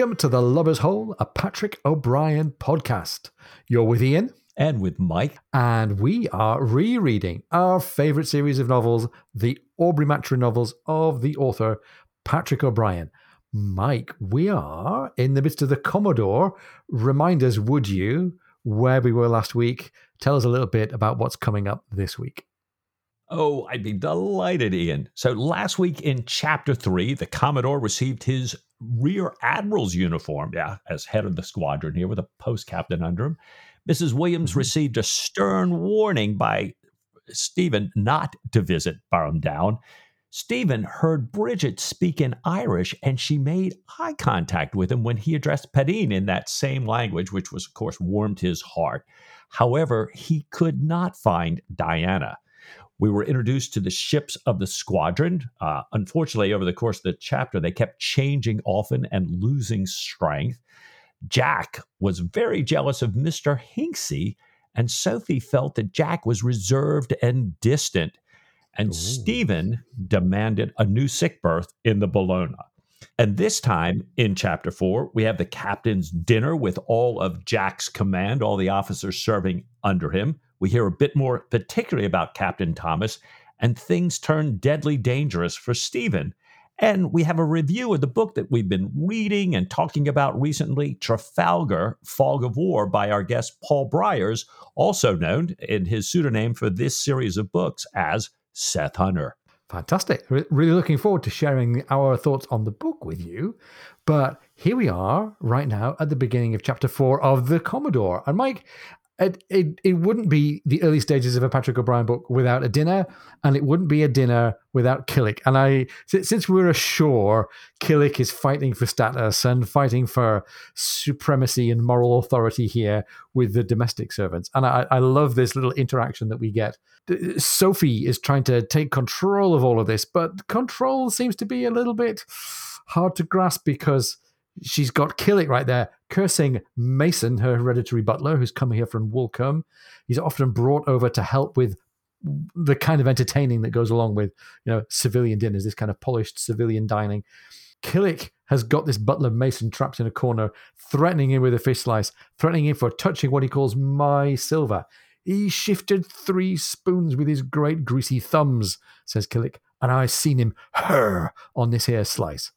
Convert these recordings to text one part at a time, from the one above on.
Welcome to The Lubber's Hole, a Patrick O'Brian podcast. You're with Ian. And with Mike. And we are rereading our favorite series of novels, the Aubrey Maturin novels of the author Patrick O'Brian. Mike, we are in the midst of the Commodore. Remind us, would you, where we were last week? Tell us a little bit about what's coming up this week. Oh, I'd be delighted, Ian. So last week in chapter three, the Commodore received his rear admiral's uniform, yeah, as head of the squadron here with a post captain under him. Mrs. Williams mm-hmm. received a stern warning by Stephen not to visit Barham Down. Stephen heard Bridget speak in Irish, and she made eye contact with him when he addressed Padeen in that same language, which was, of course, warmed his heart. However, he could not find Diana. We were introduced to the ships of the squadron. Uh, unfortunately, over the course of the chapter, they kept changing often and losing strength. Jack was very jealous of Mr. Hinksey, and Sophie felt that Jack was reserved and distant. And Ooh. Stephen demanded a new sick berth in the Bellona. And this time in chapter four, we have the captain's dinner with all of Jack's command, all the officers serving under him. We hear a bit more, particularly about Captain Thomas, and things turn deadly dangerous for Stephen. And we have a review of the book that we've been reading and talking about recently, Trafalgar Fog of War, by our guest Paul Bryers, also known in his pseudonym for this series of books as Seth Hunter. Fantastic. Really looking forward to sharing our thoughts on the book with you. But here we are right now at the beginning of chapter four of The Commodore. And Mike, it, it, it wouldn't be the early stages of a Patrick O'Brian book without a dinner, and it wouldn't be a dinner without Killick. And I, since we're ashore, Killick is fighting for status and fighting for supremacy and moral authority here with the domestic servants. And I, I love this little interaction that we get. Sophie is trying to take control of all of this, but control seems to be a little bit hard to grasp because she's got Killick right there cursing Mason, her hereditary butler, who's come here from Woolcombe. He's often brought over to help with the kind of entertaining that goes along with you know civilian dinners, this kind of polished civilian dining. Killick has got this butler Mason trapped in a corner, threatening him with a fish slice, threatening him for touching what he calls my silver. He shifted three spoons with his great greasy thumbs, says Killick, and I seen him her on this here slice.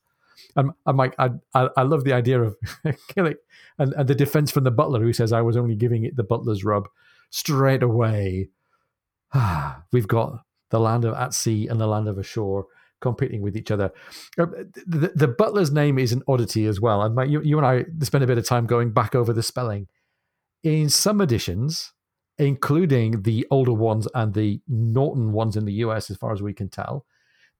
I'm, I'm like, I, I, I love the idea of Killick and, and the defense from the butler who says, I was only giving it the butler's rub. Straight away, we've got the land of at sea and the land of ashore competing with each other. Uh, the, the, butler's name is an oddity as well. And my, you, you and I spent a bit of time going back over the spelling. In some editions, including the older ones and the Norton ones in the US, as far as we can tell,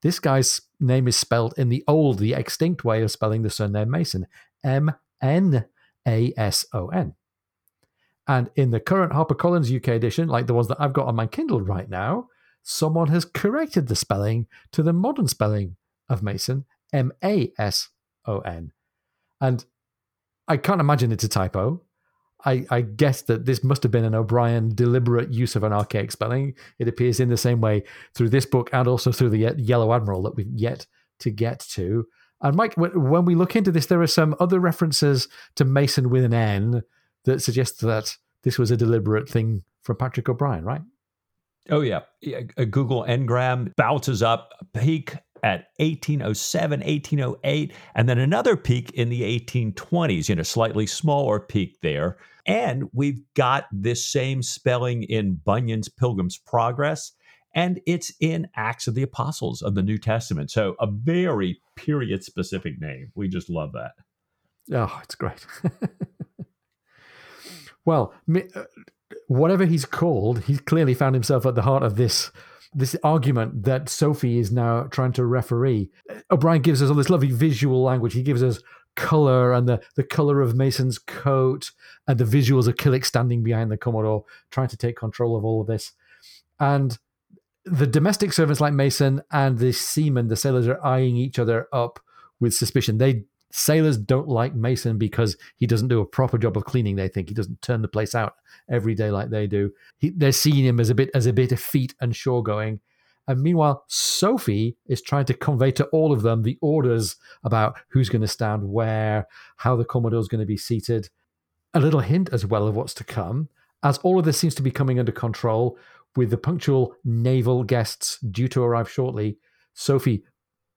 this guy's name is spelled in the old, the extinct way of spelling the surname Mason M N A S O N. And in the current HarperCollins UK edition, like the ones that I've got on my Kindle right now, someone has corrected the spelling to the modern spelling of Mason, M A S O N. And I can't imagine it's a typo. I, I guess that this must have been an O'Brian deliberate use of an archaic spelling. It appears in the same way through this book and also through the Yellow Admiral that we've yet to get to. And Mike, when we look into this, there are some other references to Mason with an N that suggest that this was a deliberate thing from Patrick O'Brian, right? Oh yeah, yeah Google Ngram bounces up a peak at 1807, 1808, and then another peak in the 1820s, you know, slightly smaller peak there. And we've got this same spelling in Bunyan's Pilgrim's Progress, and it's in Acts of the Apostles of the New Testament. So a very period specific name. We just love that. Oh, it's great. well, uh, whatever he's called, he's clearly found himself at the heart of this this argument that Sophie is now trying to referee. O'Brian gives us all this lovely visual language. He gives us color and the, the color of Mason's coat and the visuals of Killick standing behind the Commodore, trying to take control of all of this. And the domestic servants like Mason and the seamen, the sailors, are eyeing each other up with suspicion. They sailors don't like Mason because he doesn't do a proper job of cleaning. They think he doesn't turn the place out every day like they do. He, they're seeing him as a bit as a bit effete and shore going, And meanwhile, Sophie is trying to convey to all of them the orders about who's going to stand where, how the Commodore's going to be seated. A little hint as well of what's to come, as all of this seems to be coming under control, with the punctual naval guests due to arrive shortly. Sophie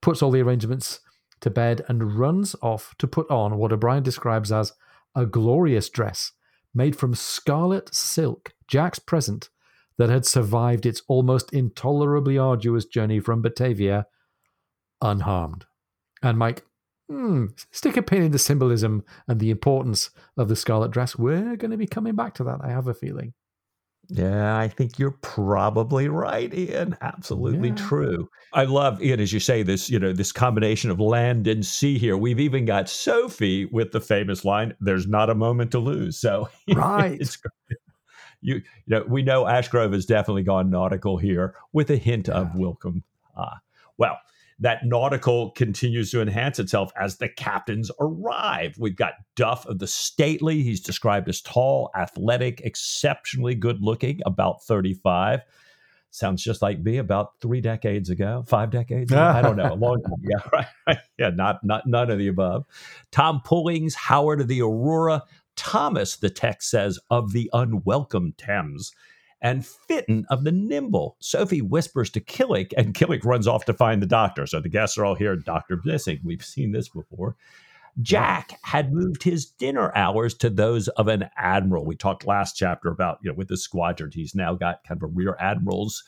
puts all the arrangements to bed and runs off to put on what O'Brian describes as a glorious dress made from scarlet silk, Jack's present, that had survived its almost intolerably arduous journey from Batavia unharmed. And Mike, hmm, stick a pin in the symbolism and the importance of the scarlet dress. We're going to be coming back to that, I have a feeling. Yeah, I think you're probably right, Ian. Absolutely yeah. true. I love, Ian, as you say, this, you know, this combination of land and sea here. We've even got Sophie with the famous line, there's not a moment to lose. So right. it's you, you know, we know Ashgrove has definitely gone nautical here with a hint yeah. of Woolcombe. Uh, well, that nautical continues to enhance itself as the captains arrive. We've got Duff of the Stately. He's described as tall, athletic, exceptionally good looking, about 35. Sounds just like me about three decades ago, five decades ago. I don't know, a long time. Yeah, right. Yeah, not, not none of the above. Tom Pullings, Howard of the Aurora, Thomas, the text says, of the unwelcome Thames and Fitton of the Nimble. Sophie whispers to Killick, and Killick runs off to find the doctor. So the guests are all here, doctor missing. We've seen this before. Jack had moved his dinner hours to those of an admiral. We talked last chapter about, you know, with the squadron, he's now got kind of a rear admiral's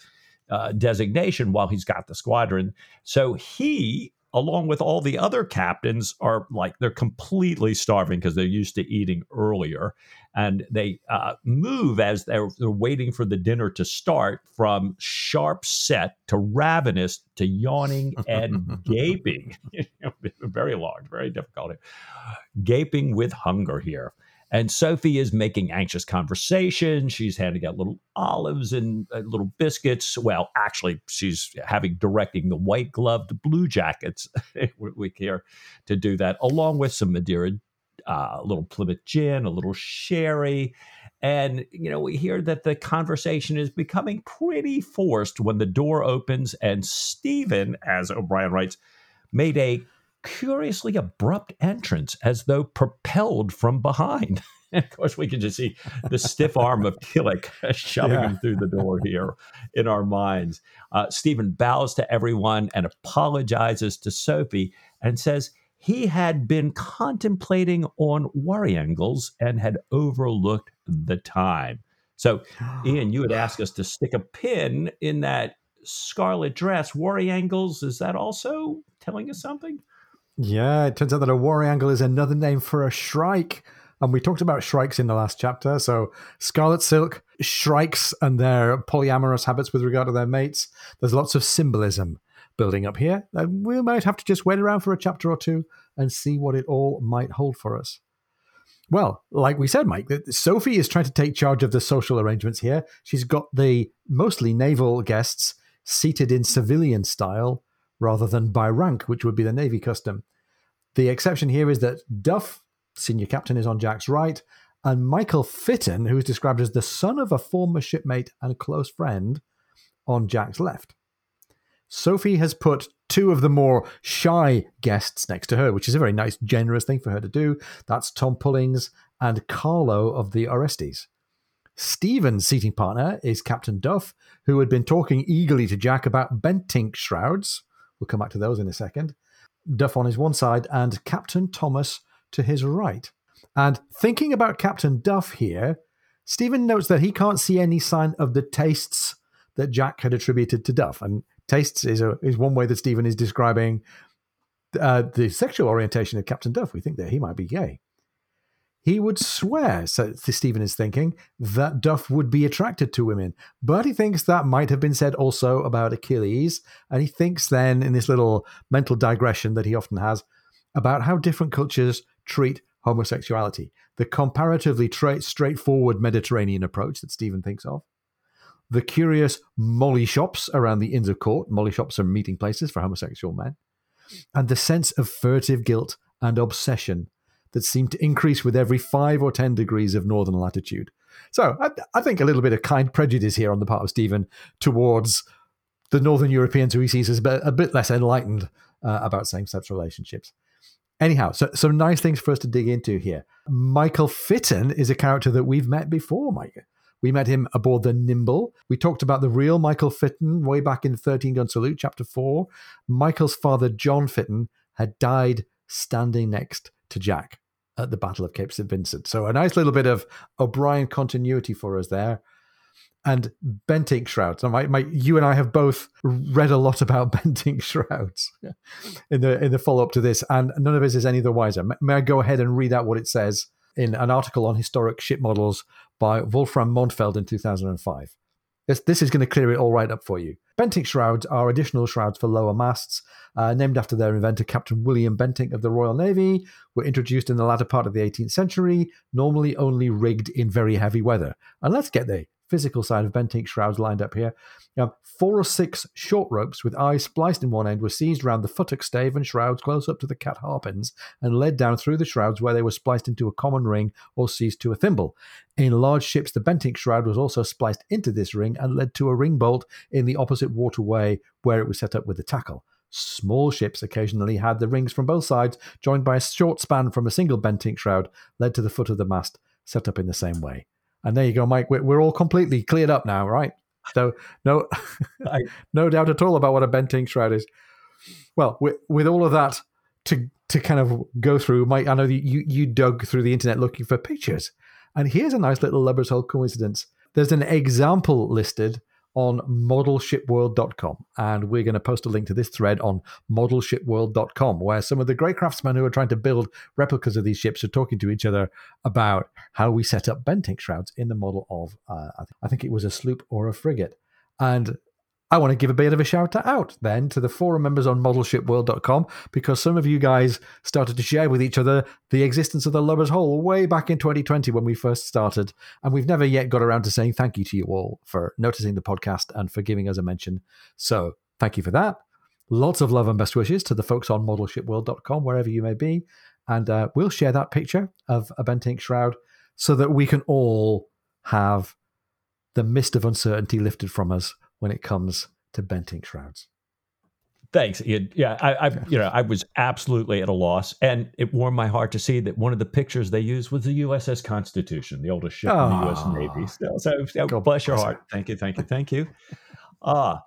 uh, designation while he's got the squadron. So he along with all the other captains, are like they're completely starving because they're used to eating earlier. And they uh, move as they're, they're waiting for the dinner to start from sharp set to ravenous to yawning and gaping. very large, very difficult. Gaping with hunger here. And Sophie is making anxious conversation. She's handing out little olives and uh, little biscuits. Well, actually, she's having directing the white gloved blue jackets. we care to do that, along with some Madeira, uh, a little Plymouth gin, a little sherry. And, you know, we hear that the conversation is becoming pretty forced when the door opens and Stephen, as O'Brian writes, made a curiously abrupt entrance as though propelled from behind. And of course, we can just see the stiff arm of Killick shoving yeah. him through the door here in our minds. Uh, Stephen bows to everyone and apologizes to Sophie and says he had been contemplating on wariangles and had overlooked the time. So, Ian, you had asked us to stick a pin in that scarlet dress. Wariangles, is that also telling us something? Yeah, it turns out that a wariangle is another name for a shrike. And we talked about shrikes in the last chapter. So, Scarlet Silk, shrikes, and their polyamorous habits with regard to their mates. There's lots of symbolism building up here. And we might have to just wait around for a chapter or two and see what it all might hold for us. Well, like we said, Mike, Sophie is trying to take charge of the social arrangements here. She's got the mostly naval guests seated in civilian style rather than by rank, which would be the Navy custom. The exception here is that Duff, senior captain, is on Jack's right, and Michael Fitton, who is described as the son of a former shipmate and close friend, on Jack's left. Sophie has put two of the more shy guests next to her, which is a very nice, generous thing for her to do. That's Tom Pullings and Carlo of the Orestes. Stephen's seating partner is Captain Duff, who had been talking eagerly to Jack about Bentinck shrouds. We'll come back to those in a second. Duff on his one side and Captain Thomas to his right. And thinking about Captain Duff here, Stephen notes that he can't see any sign of the tastes that Jack had attributed to Duff. And tastes is, a, is one way that Stephen is describing uh, the sexual orientation of Captain Duff. We think that he might be gay. He would swear, so Stephen is thinking, that Duff would be attracted to women. But he thinks that might have been said also about Achilles. And he thinks then, in this little mental digression that he often has, about how different cultures treat homosexuality. The comparatively tra- straightforward Mediterranean approach that Stephen thinks of. The curious molly shops around the Inns of Court. Molly shops are meeting places for homosexual men. And the sense of furtive guilt and obsession that seemed to increase with every five or 10 degrees of northern latitude. So I, I think a little bit of kind prejudice here on the part of Stephen towards the Northern Europeans who he sees as a bit, less enlightened uh, about same sex relationships. Anyhow, so some nice things for us to dig into here. Michael Fitton is a character that we've met before, Mike. We met him aboard the Nimble. We talked about the real Michael Fitton way back in 13 Gun Salute, chapter 4. Michael's father, John Fitton, had died standing next to Jack at the Battle of Cape St. Vincent. So a nice little bit of O'Brian continuity for us there and Bentinck shrouds. my, my, you and I have both read a lot about Bentinck shrouds in the in the follow up to this, and none of us is any the wiser. May I go ahead and read out what it says in an article on historic ship models by Wolfram Mondfeld in 2005? This, this is going to clear it all right up for you. Bentinck shrouds are additional shrouds for lower masts, uh, named after their inventor, Captain William Bentinck of the Royal Navy, were introduced in the latter part of the 18th century, normally only rigged in very heavy weather. And let's get the physical side of Bentinck shrouds lined up here. Four or six short ropes with eyes spliced in one end were seized round the futtock stave and shrouds close up to the cat harpins and led down through the shrouds where they were spliced into a common ring or seized to a thimble. In large ships, the Bentinck shroud was also spliced into this ring and led to a ring bolt in the opposite waterway where it was set up with the tackle. Small ships occasionally had the rings from both sides, joined by a short span from a single Bentinck shroud, led to the foot of the mast, set up in the same way. And there you go, Mike. We're, we're all completely cleared up now, right? So no, no doubt at all about what a Bentinck shroud is. Well, with, with all of that to to kind of go through, Mike, I know you you dug through the internet looking for pictures, and here's a nice little Lubber's Hole coincidence. There's an example listed on modelshipworld.com. And we're going to post a link to this thread on modelshipworld.com, where some of the great craftsmen who are trying to build replicas of these ships are talking to each other about how we set up Bentinck shrouds in the model of, uh, I think it was a sloop or a frigate. And I want to give a bit of a shout out then to the forum members on modelshipworld.com because some of you guys started to share with each other the existence of the Lubber's Hole way back in 2020 when we first started. And we've never yet got around to saying thank you to you all for noticing the podcast and for giving us a mention. So thank you for that. Lots of love and best wishes to the folks on modelshipworld.com, wherever you may be. And uh, we'll share that picture of a Bentinck shroud so that we can all have the mist of uncertainty lifted from us when it comes to Bentinck shrouds. Thanks, Ian. Yeah, I, I, you know, I was absolutely at a loss, and it warmed my heart to see that one of the pictures they used was the USS Constitution, the oldest ship oh, in the U.S. Navy. So, so, so bless your heart. Thank you, thank you, thank you. Ah, uh,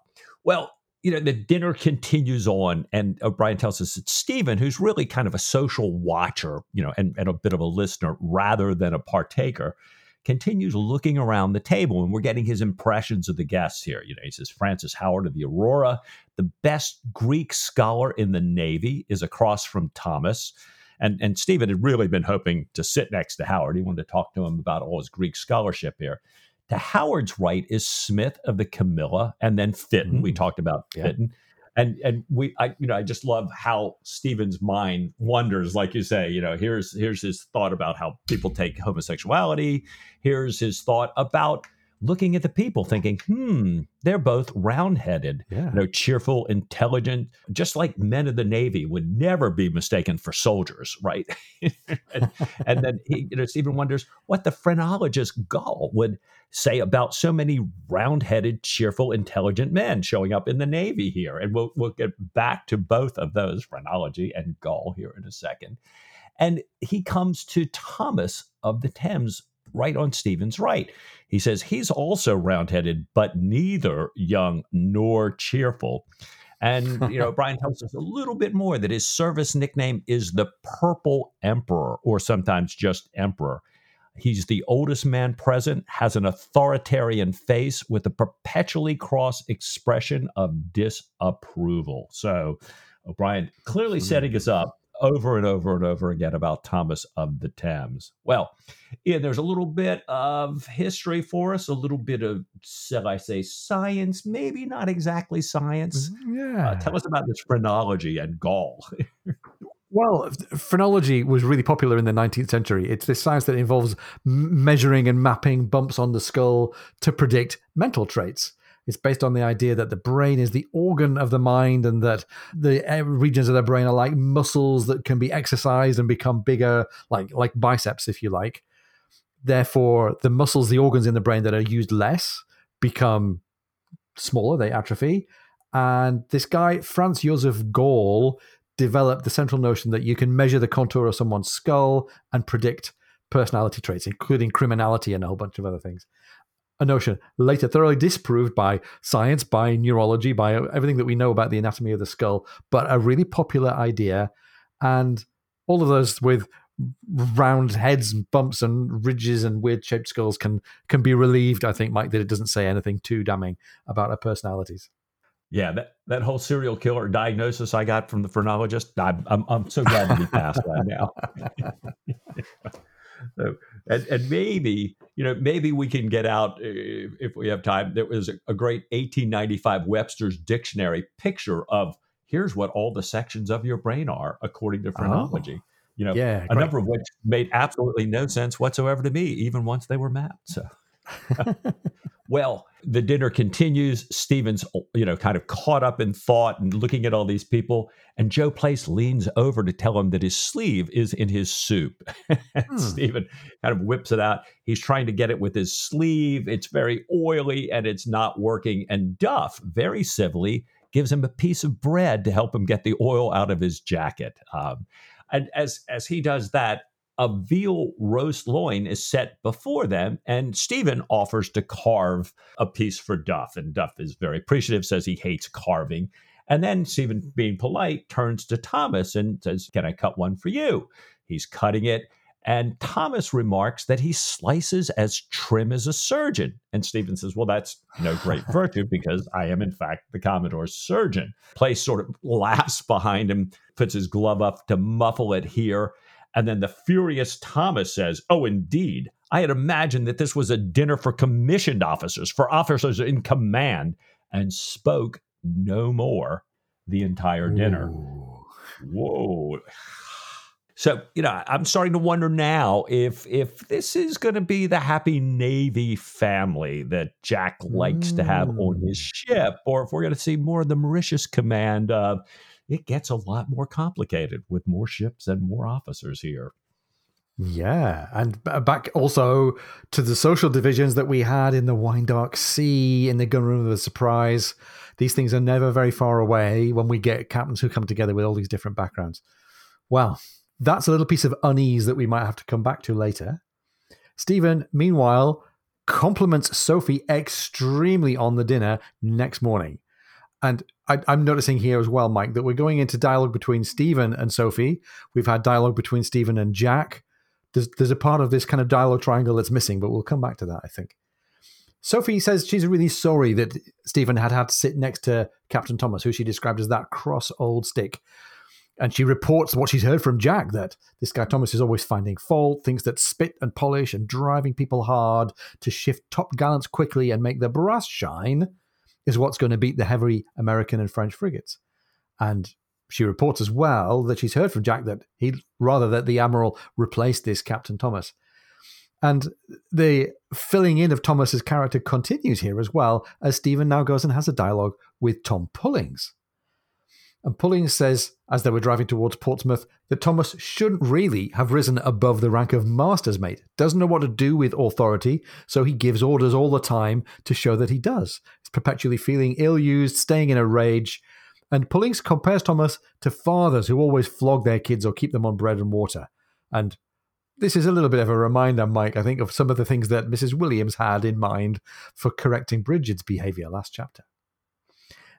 well, you know, the dinner continues on, and O'Brian tells us that Stephen, who's really kind of a social watcher, you know, and, and a bit of a listener rather than a partaker, continues looking around the table, and we're getting his impressions of the guests here. You know, he says Francis Howard of the Aurora, the best Greek scholar in the Navy, is across from Thomas. And, and Stephen had really been hoping to sit next to Howard. He wanted to talk to him about all his Greek scholarship here. To Howard's right is Smith of the Camilla, and then Fitton. Mm-hmm. We talked about yeah. Fitton and and we I you know I just love how Stephen's mind wanders like you say you know here's here's his thought about how people take homosexuality. Here's his thought about looking at the people thinking hmm they're both round-headed yeah. you know cheerful intelligent just like men of the navy would never be mistaken for soldiers right and, and, then he you know Stephen wonders what the phrenologist Gall would say about so many round-headed, cheerful, intelligent men showing up in the Navy here. And we'll we'll get back to both of those, phrenology and Gall, here in a second. And he comes to Thomas of the Thames right on Stephen's right. He says he's also round-headed, but neither young nor cheerful. And you know, Brian tells us a little bit more that his service nickname is the Purple Emperor, or sometimes just Emperor. He's the oldest man present, has an authoritarian face with a perpetually cross expression of disapproval. So, O'Brian clearly setting us up over and over and over again about Thomas of the Thames. Well, yeah, there's a little bit of history for us, a little bit of, shall I say, science, maybe not exactly science. Yeah. Uh, tell us about this phrenology and Gall. Well, phrenology was really popular in the 19th century. It's this science that involves measuring and mapping bumps on the skull to predict mental traits. It's based on the idea that the brain is the organ of the mind and that the eh, regions of the brain are like muscles that can be exercised and become bigger, like, like biceps, if you like. Therefore, the muscles, the organs in the brain that are used less become smaller, they atrophy And this guy, Franz Josef Gall, developed the central notion that you can measure the contour of someone's skull and predict personality traits, including criminality and a whole bunch of other things. A notion later thoroughly disproved by science, by neurology, by everything that we know about the anatomy of the skull, but a really popular idea. And all of those with round heads and bumps and ridges and weird shaped skulls can can be relieved. I think, Mike, that it doesn't say anything too damning about our personalities. Yeah, that, that whole serial killer diagnosis I got from the phrenologist, I'm I'm, I'm so glad to be past that now. so, and, and maybe you know maybe we can get out if, if we have time. There was a, great 1895 Webster's Dictionary picture of here's what all the sections of your brain are according to oh, phrenology. Oh you know, yeah, a number of which made absolutely no sense whatsoever to me, even once they were mapped. So, well, the dinner continues. Stephen's, you know, kind of caught up in thought and looking at all these people. And Joe Place leans over to tell him that his sleeve is in his soup. hmm. Stephen kind of whips it out. He's trying to get it with his sleeve. It's very oily and it's not working. And Duff, very civilly, gives him a piece of bread to help him get the oil out of his jacket. Um, and as as he does that, a veal roast loin is set before them, and Stephen offers to carve a piece for Duff. And Duff is very appreciative, says he hates carving. And then Stephen, being polite, turns to Thomas and says, Can I cut one for you? He's cutting it. And Thomas remarks that he slices as trim as a surgeon. And Stephen says, Well, that's no great virtue because I am, in fact, the Commodore's surgeon. Place sort of laughs behind him, puts his glove up to muffle it here. And then the furious Thomas says, Oh, indeed. I had imagined that this was a dinner for commissioned officers, for officers in command, and spoke no more the entire dinner. Ooh. Whoa. So, you know, I'm starting to wonder now if if this is going to be the happy Navy family that Jack likes mm. to have on his mm. ship, or if we're going to see more of the Mauritius command. Uh, it gets a lot more complicated with more ships and more officers here. Yeah, and back also to the social divisions that we had in the Wine Dark Sea, in the gun room of the surprise. These things are never very far away when we get captains who come together with all these different backgrounds. Well, that's a little piece of unease that we might have to come back to later. Stephen, meanwhile, compliments Sophie extremely on the dinner next morning. And I, am noticing here as well, Mike, that we're going into dialogue between Stephen and Sophie. We've had dialogue between Stephen and Jack. There's, there's a part of this kind of dialogue triangle that's missing, but we'll come back to that, I think. Sophie says she's really sorry that Stephen had had to sit next to Captain Thomas, who she described as that cross old stick and she reports what she's heard from Jack that this guy Thomas is always finding fault, thinks that spit and polish and driving people hard to shift top gallants quickly and make the brass shine is what's going to beat the heavy American and French frigates. And she reports as well that she's heard from Jack that he'd rather that the admiral replace this Captain Thomas. And the filling in of Thomas's character continues here as well, as Stephen now goes and has a dialogue with Tom Pullings. And Pullings says, as they were driving towards Portsmouth, that Thomas shouldn't really have risen above the rank of master's mate. Doesn't know what to do with authority, so he gives orders all the time to show that he does. He's perpetually feeling ill used, staying in a rage. And Pullings compares Thomas to fathers who always flog their kids or keep them on bread and water. And this is a little bit of a reminder, Mike, I think, of some of the things that Mrs. Williams had in mind for correcting Bridget's behavior last chapter.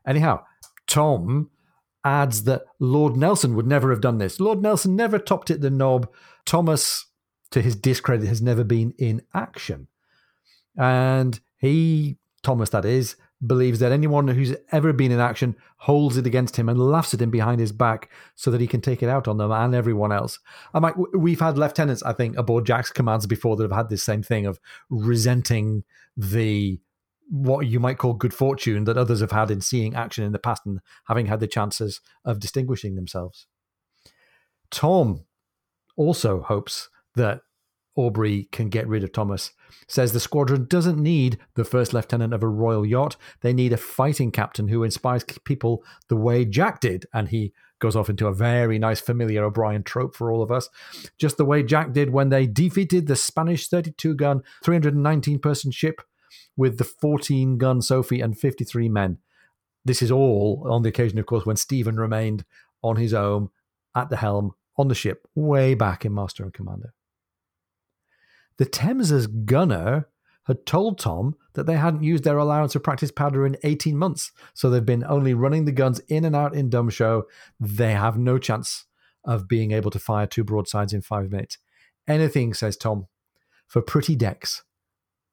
Anyhow, Tom adds that Lord Nelson would never have done this. Lord Nelson never topped it the knob. Thomas, to his discredit, has never been in action. And he, Thomas that is, believes that anyone who's ever been in action holds it against him and laughs at him behind his back so that he can take it out on them and everyone else. I might, we've had lieutenants, I think, aboard Jack's commands before that have had this same thing of resenting the what you might call good fortune that others have had in seeing action in the past and having had the chances of distinguishing themselves. Tom also hopes that Aubrey can get rid of Thomas. Says the squadron doesn't need the first lieutenant of a royal yacht. They need a fighting captain who inspires people the way Jack did. And he goes off into a very nice, familiar O'Brian trope for all of us. Just the way Jack did when they defeated the Spanish 32 gun, 319 person ship with the 14 gun Sophie and 53 men. this is all on the occasion, of course, when Stephen remained on his own at the helm on the ship way back in Master and Commander. The Thames's gunner had told Tom that they hadn't used their allowance of practice powder in 18 months, so they've been only running the guns in and out in dumb show. They have no chance of being able to fire two broadsides in five minutes. Anything, says Tom, for pretty decks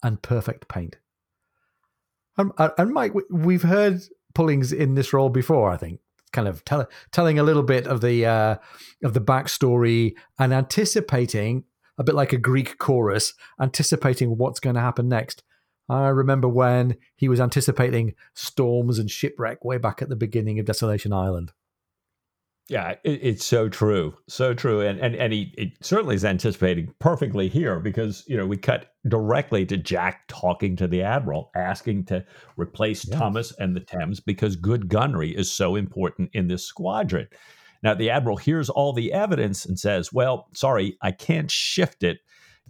and perfect paint. And, and Mike, we've heard Pullings in this role before, I think kind of tell, telling a little bit of the uh, of the backstory and anticipating a bit like a Greek chorus, anticipating what's going to happen next. I remember when he was anticipating storms and shipwreck way back at the beginning of Desolation Island. Yeah, it, it's so true, so true, and and and he certainly is anticipating perfectly here because you know we cut directly to Jack talking to the admiral, asking to replace yes. Thomas and the Thames because good gunnery is so important in this squadron. Now the admiral hears all the evidence and says, "Well, sorry, I can't shift it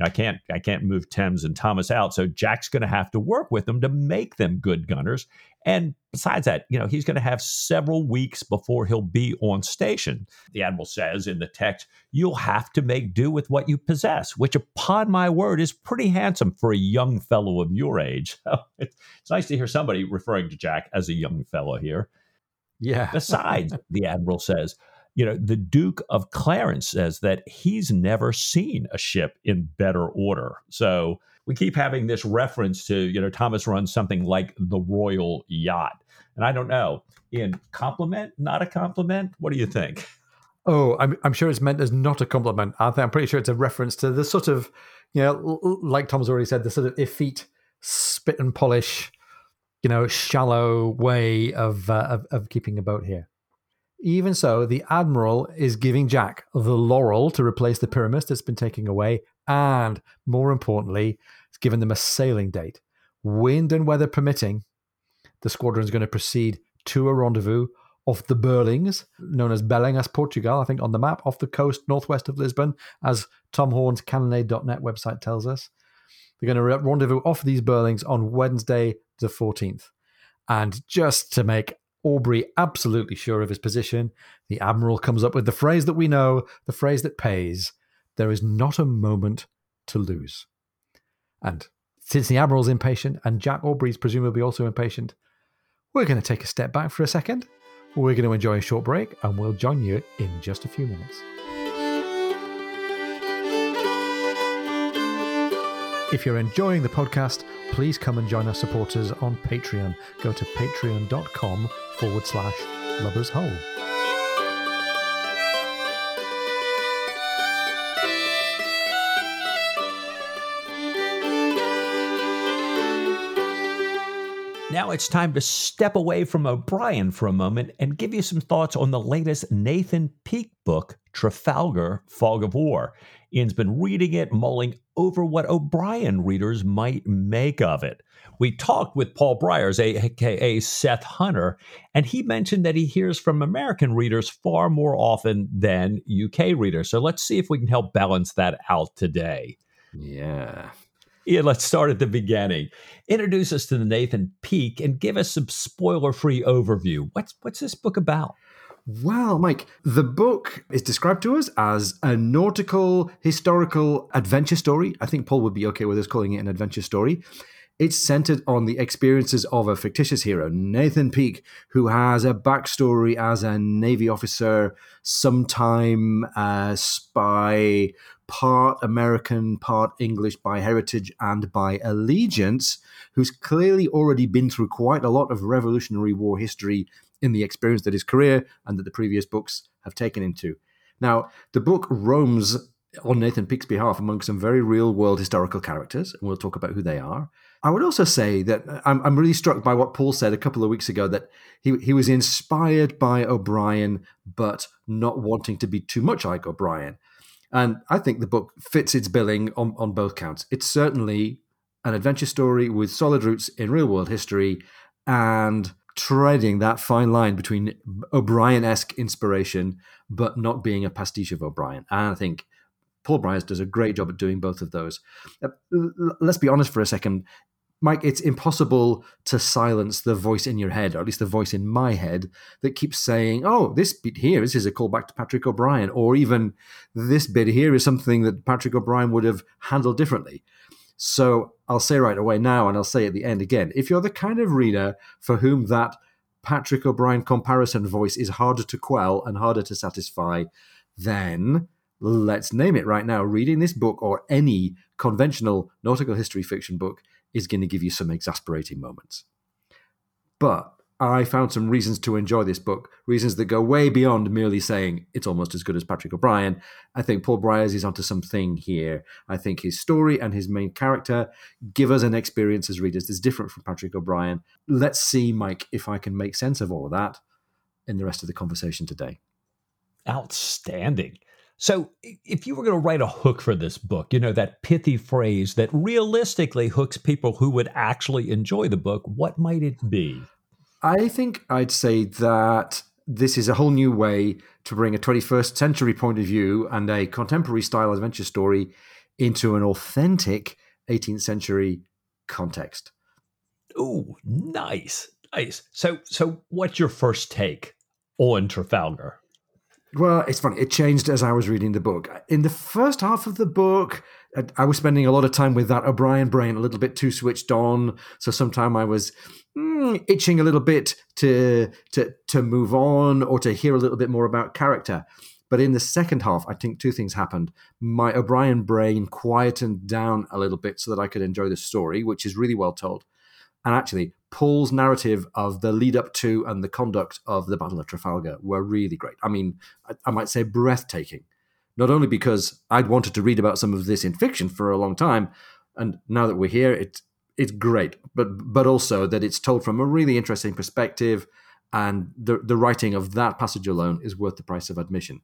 I can't I can't move Thames and Thomas out. So Jack's going to have to work with them to make them good gunners. And besides that, you know, he's going to have several weeks before he'll be on station. The admiral says in the text, "You'll have to make do with what you possess," which, upon my word, is pretty handsome for a young fellow of your age. Oh, it's, it's nice to hear somebody referring to Jack as a young fellow here. Yeah. Besides, the admiral says, you know, the Duke of Clarence says that he's never seen a ship in better order. So we keep having this reference to, you know, Thomas runs something like the Royal Yacht. And I don't know, in compliment, not a compliment? What do you think? Oh, I'm, I'm sure it's meant as not a compliment. I think I'm pretty sure it's a reference to the sort of, you know, like Tom's already said, the sort of effete spit and polish, you know, shallow way of, uh, of, of keeping a boat here. Even so, the Admiral is giving Jack the laurel to replace the Pyramus that's been taken away, and more importantly, it's given them a sailing date. Wind and weather permitting, the squadron is going to proceed to a rendezvous off the Burlings, known as Berlengas, Portugal, I think on the map, off the coast northwest of Lisbon, as Tom Horn's Cannonade.net website tells us. They're going to rendezvous off these Burlings on Wednesday, the 14th. And just to make Aubrey absolutely sure of his position. The Admiral comes up with the phrase that we know, the phrase that pays there is not a moment to lose. And since the Admiral's impatient and Jack Aubrey's presumably also impatient, we're going to take a step back for a second. We're going to enjoy a short break and we'll join you in just a few minutes. If you're enjoying the podcast, please come and join our supporters on Patreon. Go to patreon.com forward slash Lubber's Hole. Now it's time to step away from O'Brian for a moment and give you some thoughts on the latest Nathan Peake book, Trafalgar Fog of War. Ian's been reading it, mulling over what O'Brian readers might make of it. We talked with Paul Bryers, aka Seth Hunter, and he mentioned that he hears from American readers far more often than UK readers. So let's see if we can help balance that out today. Yeah. Yeah, let's start at the beginning. Introduce us to the Nathan Peake and give us some spoiler-free overview. What's what's this book about? Well, Mike, the book is described to us as a nautical historical adventure story. I think Paul would be okay with us calling it an adventure story. It's centered on the experiences of a fictitious hero, Nathan Peake, who has a backstory as a Navy officer, sometime a spy, part American, part English by heritage and by allegiance, who's clearly already been through quite a lot of Revolutionary War history in the experience that his career and that the previous books have taken him to. Now, the book roams on Nathan Peake's behalf among some very real world historical characters, and we'll talk about who they are. I would also say that uh, I'm, I'm really struck by what Paul said a couple of weeks ago that he, he was inspired by O'Brian, but not wanting to be too much like O'Brian. And I think the book fits its billing on, on both counts. It's certainly an adventure story with solid roots in real world history and treading that fine line between O'Brian esque inspiration, but not being a pastiche of O'Brian. And I think Paul Bryers does a great job at doing both of those. Uh, let's be honest for a second. Mike, it's impossible to silence the voice in your head, or at least the voice in my head, that keeps saying, oh, this bit here, this is a callback to Patrick O'Brian, or even this bit here is something that Patrick O'Brian would have handled differently. So I'll say right away now, and I'll say at the end again if you're the kind of reader for whom that Patrick O'Brian comparison voice is harder to quell and harder to satisfy, then let's name it right now. Reading this book or any conventional nautical history fiction book is going to give you some exasperating moments. But I found some reasons to enjoy this book, reasons that go way beyond merely saying it's almost as good as Patrick O'Brian. I think Paul Bryers is onto something here. I think his story and his main character give us an experience as readers that's different from Patrick O'Brian. Let's see, Mike, if I can make sense of all of that in the rest of the conversation today. Outstanding. So, if you were going to write a hook for this book, you know, that pithy phrase that realistically hooks people who would actually enjoy the book, what might it be? I think I'd say that this is a whole new way to bring a 21st century point of view and a contemporary style adventure story into an authentic 18th century context. Oh, nice. Nice. So so what's your first take on Trafalgar? Well, it's funny. It changed as I was reading the book. In the first half of the book, I was spending a lot of time with that O'Brian brain, a little bit too switched on. So sometimes I was mm, itching a little bit to to to move on or to hear a little bit more about character. But in the second half, I think two things happened. My O'Brian brain quietened down a little bit so that I could enjoy the story, which is really well told. And actually, Paul's narrative of the lead up to and the conduct of the Battle of Trafalgar were really great. I mean, I, I might say breathtaking. Not only because I'd wanted to read about some of this in fiction for a long time, and now that we're here, it's it's great, but but also that it's told from a really interesting perspective, and the the writing of that passage alone is worth the price of admission.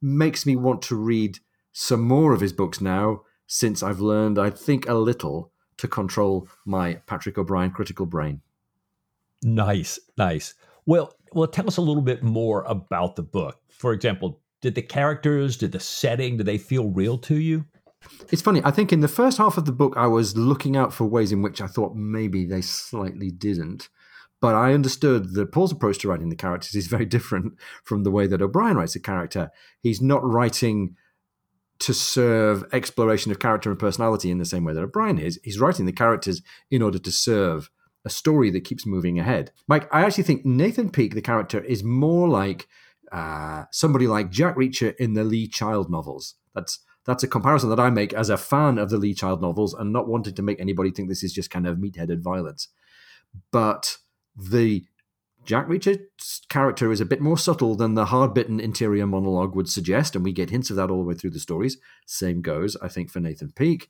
Makes me want to read some more of his books now, since I've learned, I think, a little to control my Patrick O'Brian critical brain. Nice, nice. Well, well, tell us a little bit more about the book. For example, did the characters, did the setting, did they feel real to you? It's funny. I think in the first half of the book, I was looking out for ways in which I thought maybe they slightly didn't. But I understood that Paul's approach to writing the characters is very different from the way that O'Brian writes a character. He's not writing to serve exploration of character and personality in the same way that O'Brian is. He's writing the characters in order to serve a story that keeps moving ahead. Mike, I actually think Nathan Peake, the character, is more like uh, somebody like Jack Reacher in the Lee Child novels. That's that's a comparison that I make as a fan of the Lee Child novels and not wanting to make anybody think this is just kind of meat-headed violence. But the Jack Reacher's character is a bit more subtle than the hard-bitten interior monologue would suggest, and we get hints of that all the way through the stories. Same goes, I think, for Nathan Peake.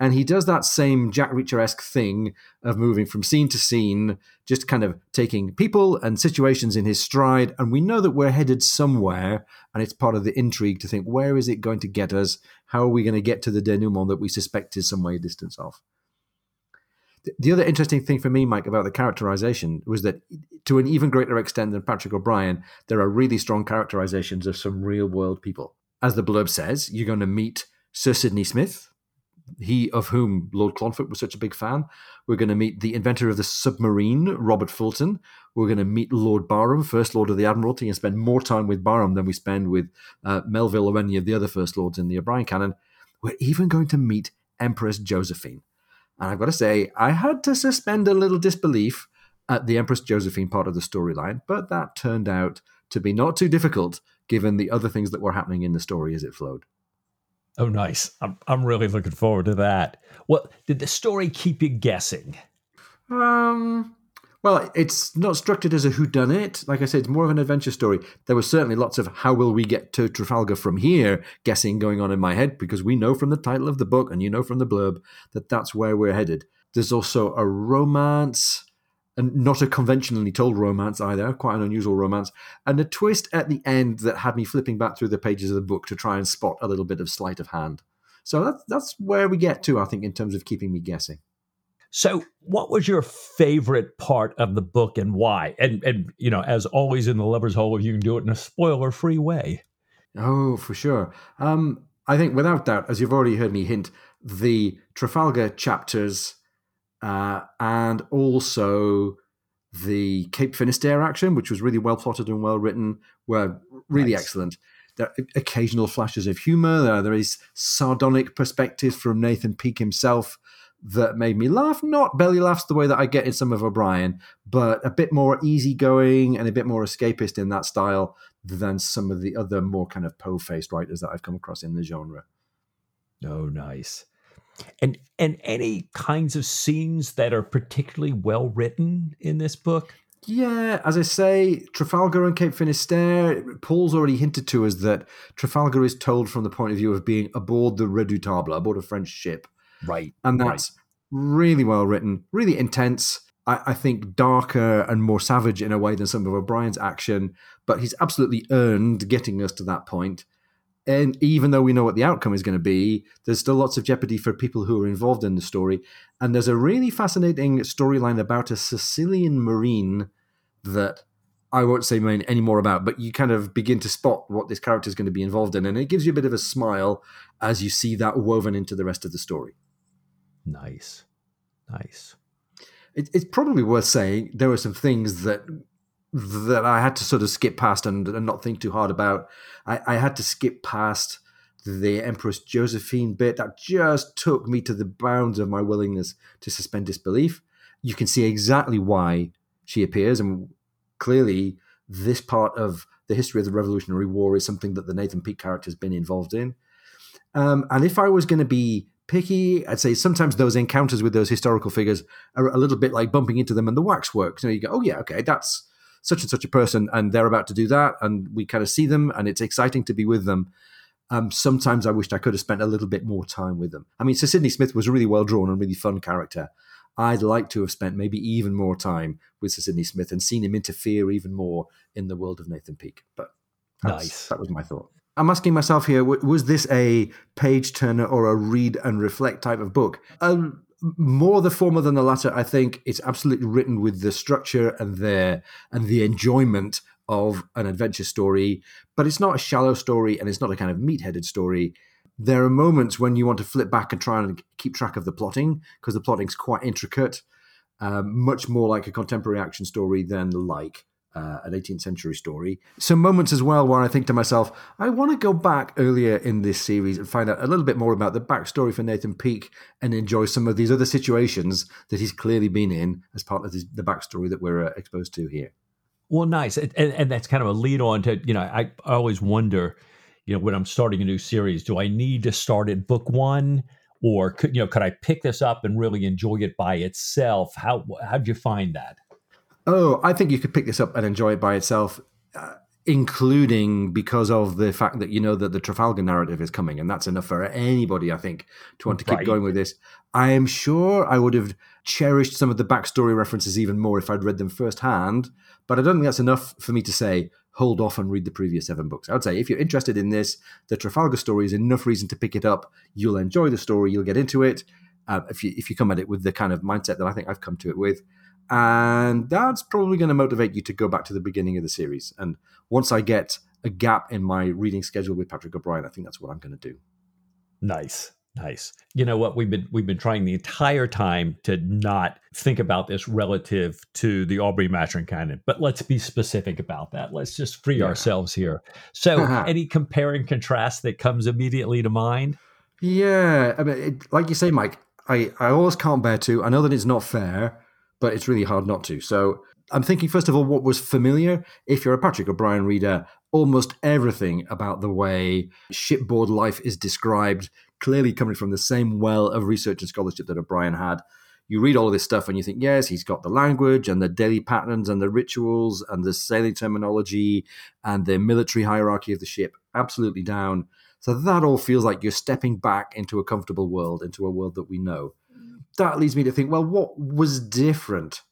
And he does that same Jack Reacher esque thing of moving from scene to scene, just kind of taking people and situations in his stride. And we know that we're headed somewhere, and it's part of the intrigue to think where is it going to get us? How are we going to get to the denouement that we suspect is some way distance off? The other interesting thing for me, Mike, about the characterization was that to an even greater extent than Patrick O'Brian, there are really strong characterizations of some real world people. As the blurb says, you're going to meet Sir Sidney Smith, he of whom Lord Clonfert was such a big fan. We're going to meet the inventor of the submarine, Robert Fulton. We're going to meet Lord Barham, First Lord of the Admiralty, and spend more time with Barham than we spend with uh, Melville or any of the other First Lords in the O'Brian canon. We're even going to meet Empress Josephine. And I've got to say, I had to suspend a little disbelief at the Empress Josephine part of the storyline, but that turned out to be not too difficult given the other things that were happening in the story as it flowed. Oh, nice. I'm, I'm really looking forward to that. What did the story keep you guessing? Um, well, it's not structured as a whodunit. Like I said, it's more of an adventure story. There was certainly lots of how will we get to Trafalgar from here guessing going on in my head because we know from the title of the book and you know from the blurb that that's where we're headed. There's also a romance and not a conventionally told romance either, quite an unusual romance, and a twist at the end that had me flipping back through the pages of the book to try and spot a little bit of sleight of hand. So that's that's where we get to, I think, in terms of keeping me guessing. So, what was your favorite part of the book and why? And and you know, as always in the Lubber's Hole, if you can do it in a spoiler-free way. Oh, for sure. Um, I think without doubt, as you've already heard me hint, the Trafalgar chapters uh, and also the Cape Finisterre action, which was really well plotted and well written, were really nice. excellent. There are occasional flashes of humor. There, there is sardonic perspective from Nathan Peake himself that made me laugh. Not belly laughs the way that I get in some of O'Brian, but a bit more easygoing and a bit more escapist in that style than some of the other more kind of po-faced writers that I've come across in the genre. Oh, nice. And and any kinds of scenes that are particularly well written in this book? Yeah, as I say, Trafalgar and Cape Finisterre, Paul's already hinted to us that Trafalgar is told from the point of view of being aboard the Redoutable, aboard a French ship. Right. And that's right. really well written, really intense. I, I, think darker and more savage in a way than some of O'Brian's action, but he's absolutely earned getting us to that point. And even though we know what the outcome is going to be, there's still lots of jeopardy for people who are involved in the story. And there's a really fascinating storyline about a Sicilian marine that I won't say any more about, but you kind of begin to spot what this character is going to be involved in. And it gives you a bit of a smile as you see that woven into the rest of the story. Nice. Nice. It, it's probably worth saying there were some things that that I had to sort of skip past and, and not think too hard about. I, I, had to skip past the Empress Josephine bit that just took me to the bounds of my willingness to suspend disbelief. You can see exactly why she appears, and clearly, this part of the history of the Revolutionary War is something that the Nathan Peake character has been involved in. Um, and if I was going to be picky. I'd say sometimes those encounters with those historical figures are a little bit like bumping into them in the waxworks. You know, you go, oh yeah, okay, that's such and such a person, and they're about to do that, and we kind of see them, and it's exciting to be with them. Um, sometimes I wished I could have spent a little bit more time with them. I mean, Sir Sidney Smith was a really well drawn and really fun character. I'd like to have spent maybe even more time with Sir Sidney Smith and seen him interfere even more in the world of Nathan Peake. But nice. That was my thought. I'm asking myself here: was this a page turner or a read and reflect type of book? Um, more the former than the latter. I think it's absolutely written with the structure and the and the enjoyment of an adventure story, but it's not a shallow story and it's not a kind of meat-headed story. There are moments when you want to flip back and try and keep track of the plotting because the plotting's quite intricate, um, much more like a contemporary action story than like uh, an 18th century story. Some moments as well where I think to myself, I want to go back earlier in this series and find out a little bit more about the backstory for Nathan Peake and enjoy some of these other situations that he's clearly been in as part of this, the backstory that we're uh, exposed to here. Well, nice. And, and that's kind of a lead on to, you know, I, I always wonder, you know, when I'm starting a new series, do I need to start at book one? Or could you know? Could I pick this up and really enjoy it by itself? How how'd you find that? Oh, I think you could pick this up and enjoy it by itself, uh, including because of the fact that you know that the Trafalgar narrative is coming, and that's enough for anybody, I think, to want to keep right. going with this. I am sure I would have cherished some of the backstory references even more if I'd read them firsthand, but I don't think that's enough for me to say hold off and read the previous seven books. I would say if you're interested in this, the Trafalgar story is enough reason to pick it up. You'll enjoy the story, you'll get into it. Uh, if you if you come at it with the kind of mindset that I think I've come to it with, and that's probably going to motivate you to go back to the beginning of the series. And once I get a gap in my reading schedule with Patrick O'Brian, I think that's what I'm going to do. Nice. Nice. You know what we've been we've been trying the entire time to not think about this relative to the Aubrey Maturin canon, but let's be specific about that. Let's just free yeah. ourselves here. So, uh-huh. any compare and contrast that comes immediately to mind? Yeah, I mean, it, like you say, Mike, I I always can't bear to. I know that it's not fair, but it's really hard not to. So I'm thinking, first of all, what was familiar? If you're a Patrick O'Brian reader, almost everything about the way shipboard life is described, clearly coming from the same well of research and scholarship that O'Brian had. You read all of this stuff and you think, yes, he's got the language and the daily patterns and the rituals and the sailing terminology and the military hierarchy of the ship absolutely down. So that all feels like you're stepping back into a comfortable world, into a world that we know that leads me to think, well, what was different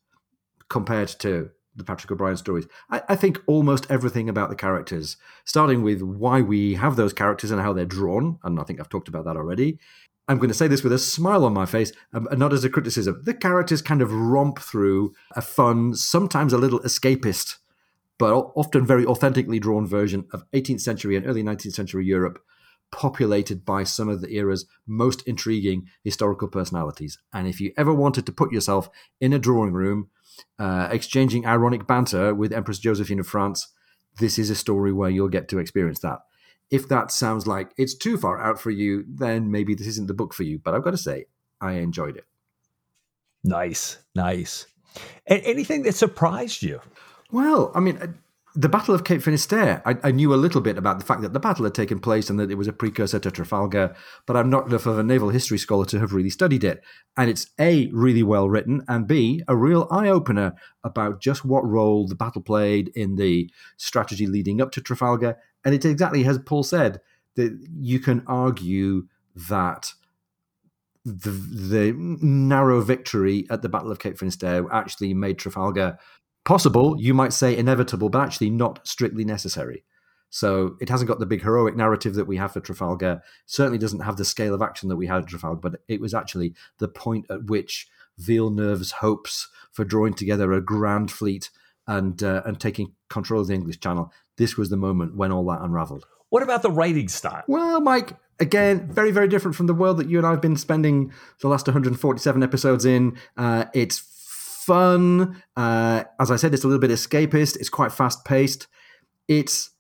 compared to the Patrick O'Brian stories? I, I, think almost everything about the characters, starting with why we have those characters and how they're drawn, and I think I've talked about that already. I'm going to say this with a smile on my face, um, and not as a criticism. The characters kind of romp through a fun, sometimes a little escapist, but often very authentically drawn version of 18th century and early 19th century Europe populated by some of the era's most intriguing historical personalities. And if you ever wanted to put yourself in a drawing room, uh, exchanging ironic banter with Empress Josephine of France, this is a story where you'll get to experience that. If that sounds like it's too far out for you, then maybe this isn't the book for you. But I've got to say, I enjoyed it. Nice, nice. And anything that surprised you? Well, I mean, uh, the Battle of Cape Finisterre, I, I, knew a little bit about the fact that the battle had taken place and that it was a precursor to Trafalgar, but I'm not enough of a naval history scholar to have really studied it. And it's A, really well written, and B, a real eye opener about just what role the battle played in the strategy leading up to Trafalgar. And it's exactly as Paul said, that you can argue that the, the narrow victory at the Battle of Cape Finisterre actually made Trafalgar possible, you might say inevitable, but actually not strictly necessary. So it hasn't got the big heroic narrative that we have for Trafalgar. Certainly doesn't have the scale of action that we had at Trafalgar, but it was actually the point at which Villeneuve's hopes for drawing together a grand fleet and uh, and taking control of the English Channel. This was the moment when all that unravelled. What about the writing style? Well, Mike, again, very, very different from the world that you and I have been spending the last 147 episodes in. Uh, it's fun. Uh, as I said, it's a little bit escapist. It's quite fast paced. It's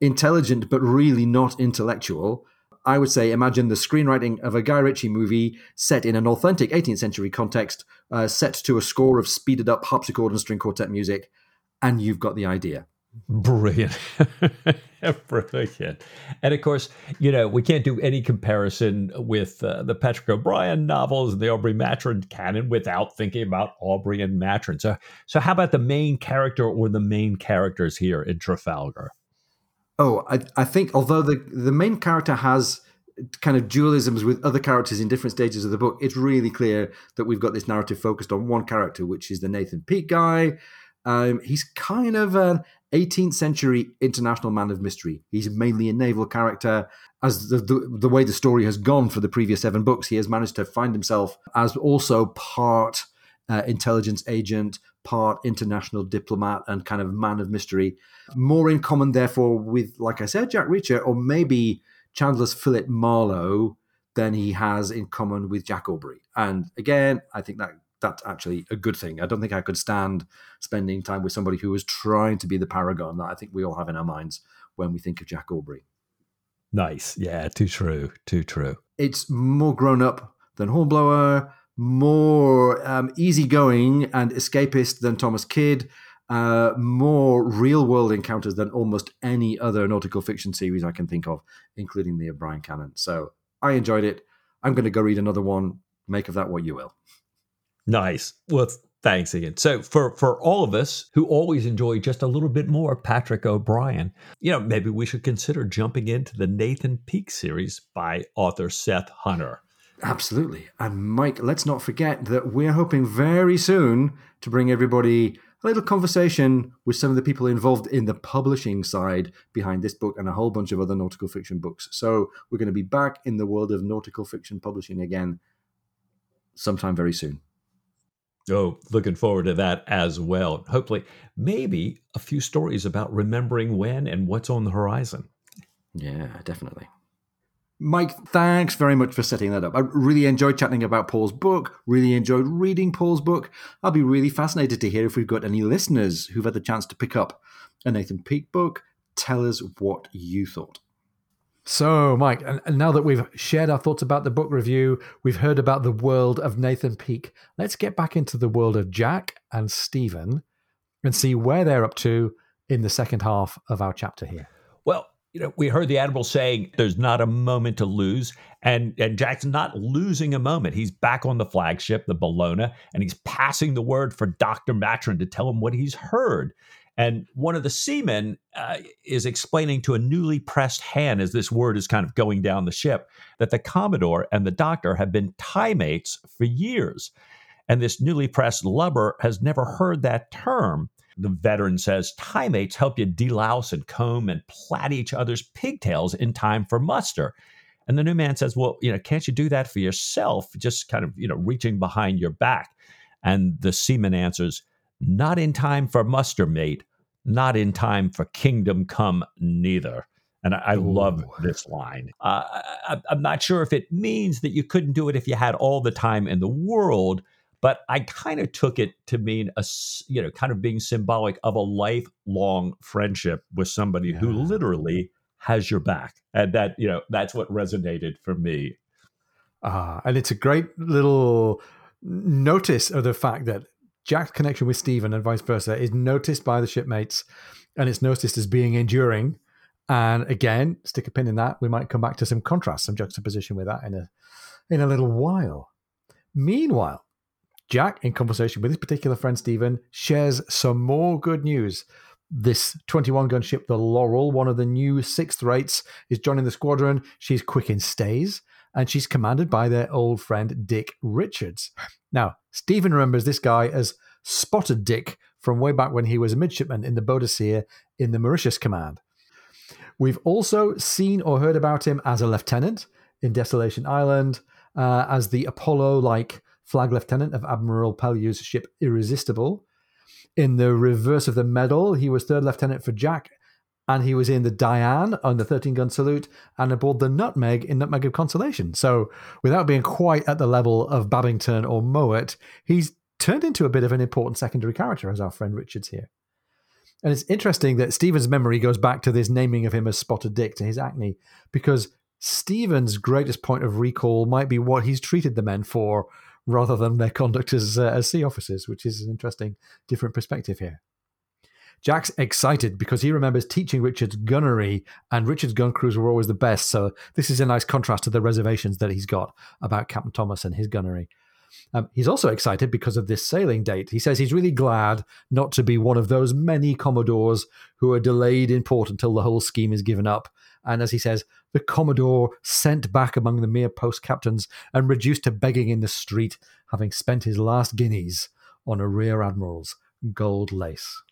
intelligent, but really not intellectual. I would say imagine the screenwriting of a Guy Ritchie movie set in an authentic 18th century context, uh, set to a score of speeded up harpsichord and string quartet music, and you've got the idea. Brilliant. Brilliant. And of course, you know, we can't do any comparison with uh, the Patrick O'Brian novels and the Aubrey Maturin canon without thinking about Aubrey and Maturin. So, so how about the main character or the main characters here in Trafalgar? Oh, I, I think although the, the main character has kind of dualisms with other characters in different stages of the book, it's really clear that we've got this narrative focused on one character, which is the Nathan Peake guy. Um, he's kind of an 18th century international man of mystery. He's mainly a naval character. As the, the, the, way the story has gone for the previous seven books, he has managed to find himself as also part uh, intelligence agent, part international diplomat, and kind of man of mystery. More in common, therefore, with, like I said, Jack Reacher, or maybe Chandler's Philip Marlowe than he has in common with Jack Aubrey. And again, I think that that's actually a good thing. I don't think I could stand spending time with somebody who was trying to be the paragon that I think we all have in our minds when we think of Jack Aubrey. Nice. Yeah, too true. Too true. It's more grown up than Hornblower, more um, easygoing and escapist than Thomas Kydd, uh, more real world encounters than almost any other nautical fiction series I can think of, including the O'Brian canon. So I enjoyed it. I'm going to go read another one. Make of that what you will. Nice. Well, thanks again. So for for all of us who always enjoy just a little bit more Patrick O'Brian, you know, maybe we should consider jumping into the Nathan Peake series by author Seth Hunter. Absolutely. And Mike, let's not forget that we're hoping very soon to bring everybody a little conversation with some of the people involved in the publishing side behind this book and a whole bunch of other nautical fiction books. So we're going to be back in the world of nautical fiction publishing again sometime very soon. Oh, looking forward to that as well. Hopefully, maybe a few stories about remembering when and what's on the horizon. Yeah, definitely. Mike, thanks very much for setting that up. I really enjoyed chatting about Paul's book, really enjoyed reading Paul's book. I'll be really fascinated to hear if we've got any listeners who've had the chance to pick up a Nathan Peake book. Tell us what you thought. So, Mike, and now that we've shared our thoughts about the book review, we've heard about the world of Nathan Peake. let's get back into the world of Jack and Stephen and see where they're up to in the second half of our chapter here. Well, you know, we heard the admiral saying there's not a moment to lose, and and Jack's not losing a moment. He's back on the flagship, the Bellona, and he's passing the word for Doctor Maturin to tell him what he's heard. And one of the seamen uh, is explaining to a newly pressed hand as this word is kind of going down the ship that the Commodore and the doctor have been tie mates for years. And this newly pressed lubber has never heard that term. The veteran says tie mates help you delouse and comb and plait each other's pigtails in time for muster. And the new man says, Well, you know, can't you do that for yourself? Just kind of, you know, reaching behind your back. And the seaman answers, Not in time for muster, mate not in time for kingdom come neither. And I, I love this line. Uh, I, I'm not sure if it means that you couldn't do it if you had all the time in the world, but I kind of took it to mean a you know kind of being symbolic of a lifelong friendship with somebody yeah. who literally has your back, and that you know that's what resonated for me. Ah, and it's a great little notice of the fact that Jack's connection with Stephen and vice versa is noticed by the shipmates, and it's noticed as being enduring. And again, stick a pin in that. We might come back to some contrast, some juxtaposition with that in a in a little while. Meanwhile, Jack, in conversation with his particular friend Stephen, shares some more good news. This 21 gun ship, the Laurel, one of the new sixth rates, is joining the squadron. She's quick in stays, and she's commanded by their old friend Dick Richards. Now, Stephen remembers this guy as Spotted Dick from way back when he was a midshipman in the Boadicea in the Mauritius Command. We've also seen or heard about him as a lieutenant in Desolation Island, uh, as the Apollo like flag lieutenant of Admiral Pellew's ship Irresistible. In the reverse of the medal, he was third lieutenant for Jack, and he was in the Diane on the 13 gun salute and aboard the Nutmeg in Nutmeg of Consolation. So, without being quite at the level of Babington or Mowat, he's turned into a bit of an important secondary character as our friend Richards here. And it's interesting that Stephen's memory goes back to this naming of him as Spotted Dick to his acne, because Stephen's greatest point of recall might be what he's treated the men for rather than their conduct as, uh, as sea officers, which is an interesting, different perspective here. Jack's excited because he remembers teaching Richard's gunnery, and Richard's gun crews were always the best. So this is a nice contrast to the reservations that he's got about Captain Thomas and his gunnery. Um, he's also excited because of this sailing date. He says he's really glad not to be one of those many Commodores who are delayed in port until the whole scheme is given up. And as he says, the Commodore sent back among the mere post captains and reduced to begging in the street, having spent his last guineas on a rear admiral's gold lace.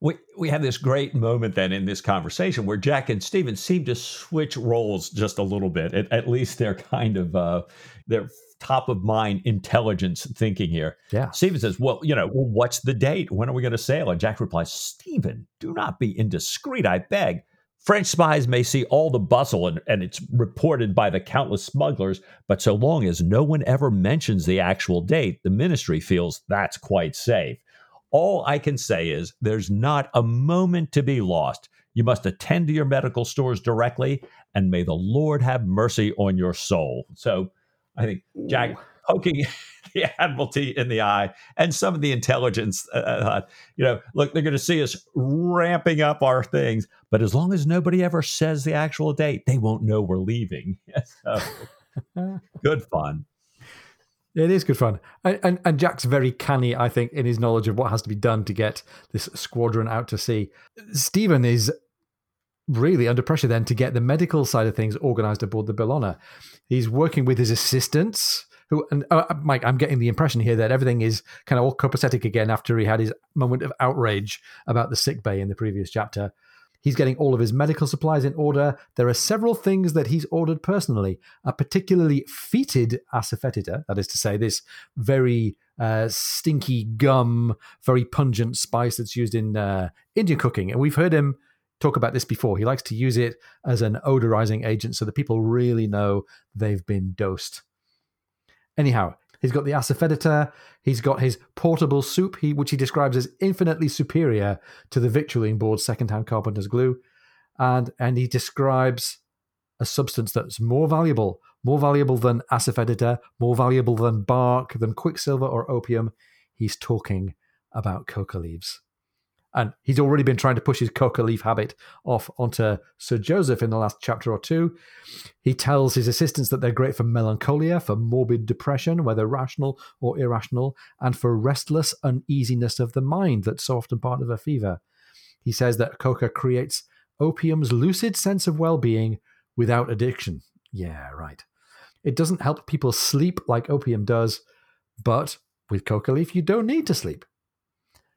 We we have this great moment then in this conversation where Jack and Stephen seem to switch roles just a little bit. At, at least they're kind of uh, they're top of mind intelligence thinking here. Yeah. Stephen says, "Well, you know, well, what's the date? When are we going to sail?" And Jack replies, "Stephen, do not be indiscreet, I beg." French spies may see all the bustle and, and it's reported by the countless smugglers, but so long as no one ever mentions the actual date, the ministry feels that's quite safe. All I can say is there's not a moment to be lost. You must attend to your medical stores directly, and may the Lord have mercy on your soul. So I think Jack poking the Admiralty in the eye and some of the intelligence. Uh, uh you know, look, they're going to see us ramping up our things, but as long as nobody ever says the actual date, they won't know we're leaving. so, good fun. It is good fun, and, and, and Jack's very canny, I think, in his knowledge of what has to be done to get this squadron out to sea. Stephen is really under pressure then to get the medical side of things organized aboard the Bellona. He's working with his assistants. Who and uh, Mike, I'm getting the impression here that everything is kind of all copacetic again after he had his moment of outrage about the sick bay in the previous chapter. He's getting all of his medical supplies in order. There are several things that he's ordered personally. A particularly fetid asafoetida, that is to say, this very uh, stinky gum, very pungent spice that's used in uh, Indian cooking. And we've heard him talk about this before. He likes to use it as an odorizing agent so that people really know they've been dosed. Anyhow, He's got the asafoetida. He's got his portable soup, he, which he describes as infinitely superior to the victualling board second-hand carpenter's glue. And, and he describes a substance that's more valuable, more valuable than asafoetida, more valuable than bark, than quicksilver or opium. He's talking about coca leaves. And he's already been trying to push his coca leaf habit off onto Sir Joseph in the last chapter or two. He tells his assistants that they're great for melancholia, for morbid depression, whether rational or irrational, and for restless uneasiness of the mind that's so often part of a fever. He says that coca creates opium's lucid sense of well being without addiction. Yeah, right. It doesn't help people sleep like opium does, but with coca leaf, you don't need to sleep.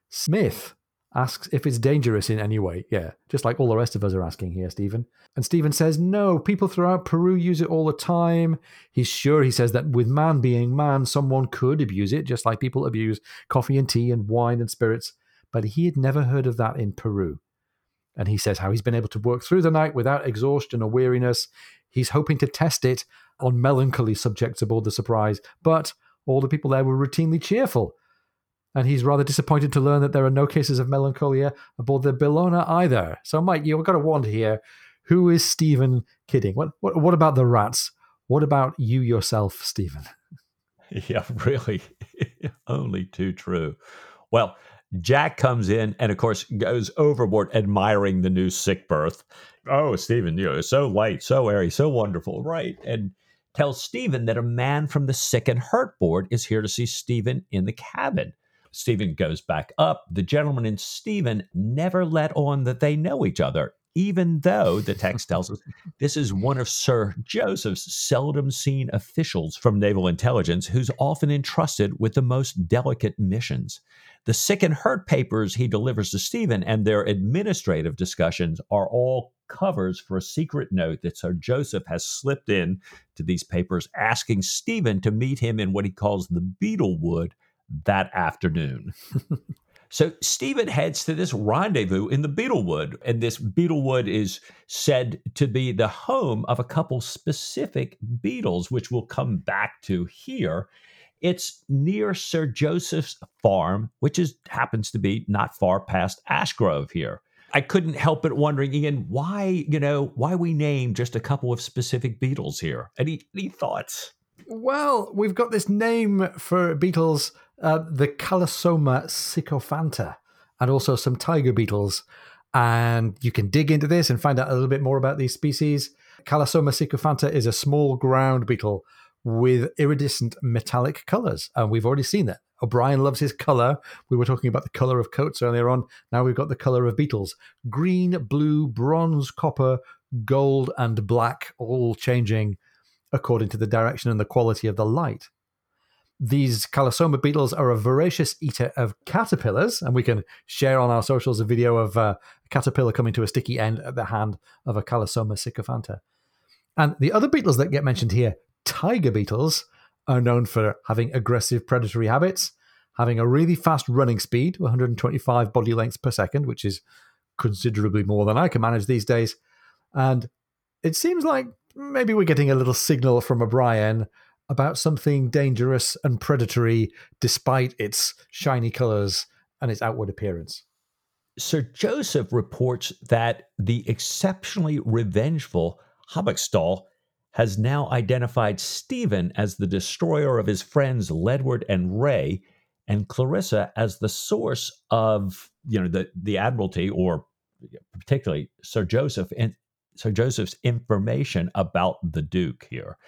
Smith asks if it's dangerous in any way. Yeah, just like all the rest of us are asking here, Stephen. And Stephen says, no, people throughout Peru use it all the time. He's sure, he says, that with man being man, someone could abuse it, just like people abuse coffee and tea and wine and spirits. But he had never heard of that in Peru. And he says how he's been able to work through the night without exhaustion or weariness. He's hoping to test it on melancholy subjects aboard the Surprise, but all the people there were routinely cheerful. And he's rather disappointed to learn that there are no cases of melancholia aboard the Bellona either. So, Mike, you've got to wonder here who is Stephen kidding? What, what, what about the rats? What about you yourself, Stephen? Yeah, really. Only too true. Well, Jack comes in and, of course, goes overboard admiring the new sick berth. Oh, Stephen, you know, so light, so airy, so wonderful, right? And tells Stephen that a man from the sick and hurt board is here to see Stephen in the cabin. Stephen goes back up. The gentleman and Stephen never let on that they know each other, even though the text tells us this is one of Sir Joseph's seldom seen officials from naval intelligence who's often entrusted with the most delicate missions. The sick and hurt papers he delivers to Stephen and their administrative discussions are all covers for a secret note that Sir Joseph has slipped in to these papers asking Stephen to meet him in what he calls the Beetlewood that afternoon. So Stephen heads to this rendezvous in the Beetlewood, and this Beetlewood is said to be the home of a couple specific beetles, which we'll come back to here. It's near Sir Joseph's farm, which is happens to be not far past Ashgrove here. I couldn't help but wondering, Ian, why you know why we name just a couple of specific beetles here. Any any thoughts? Well, we've got this name for beetles uh, the Calosoma sycophanta, and also some tiger beetles. And you can dig into this and find out a little bit more about these species. Calosoma sycophanta is a small ground beetle with iridescent metallic colors. And we've already seen that. O'Brian loves his color. We were talking about the color of coats earlier on. Now we've got the color of beetles green, blue, bronze, copper, gold, and black, all changing according to the direction and the quality of the light these Calosoma beetles are a voracious eater of caterpillars, and we can share on our socials a video of uh, a caterpillar coming to a sticky end at the hand of a Calosoma sycophanta. And the other beetles that get mentioned here, tiger beetles, are known for having aggressive predatory habits, having a really fast running speed, 125 body lengths per second, which is considerably more than I can manage these days. And it seems like maybe we're getting a little signal from O'Brian about something dangerous and predatory despite its shiny colors and its outward appearance. Sir Joseph reports that the exceptionally revengeful Habachtsthal has now identified Stephen as the destroyer of his friends Ledward and Wray, and Clarissa as the source of you know the the Admiralty or particularly Sir Joseph and Sir Joseph's information about the Duke here.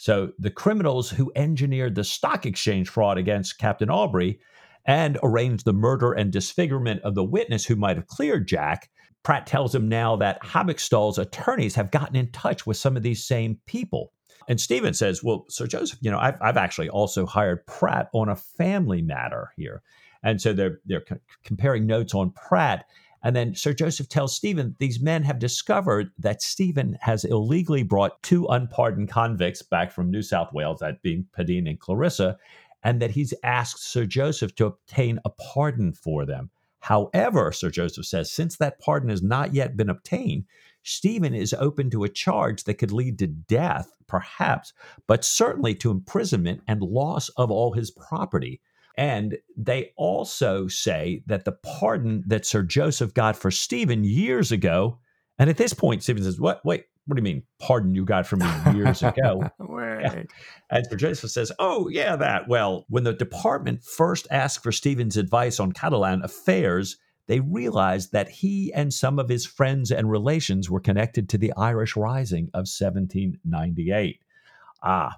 So the criminals who engineered the stock exchange fraud against Captain Aubrey and arranged the murder and disfigurement of the witness who might have cleared Jack, Pratt tells him now that Habachtsthal's attorneys have gotten in touch with some of these same people. And Stephen says, Well, Sir Joseph, you know, I've, I've actually also hired Pratt on a family matter here. And so they're, they're comparing notes on Pratt. And then Sir Joseph tells Stephen these men have discovered that Stephen has illegally brought two unpardoned convicts back from New South Wales, that being Padeen and Clarissa, and that he's asked Sir Joseph to obtain a pardon for them. However, Sir Joseph says, since that pardon has not yet been obtained, Stephen is open to a charge that could lead to death, perhaps, but certainly to imprisonment and loss of all his property. And they also say that the pardon that Sir Joseph got for Stephen years ago, and at this point, Stephen says, What? Wait, what do you mean, pardon you got from me years ago? yeah. And Sir Joseph says, Oh, yeah, that. Well, when the department first asked for Stephen's advice on Catalan affairs, they realized that he and some of his friends and relations were connected to the Irish Rising of 1798. Ah,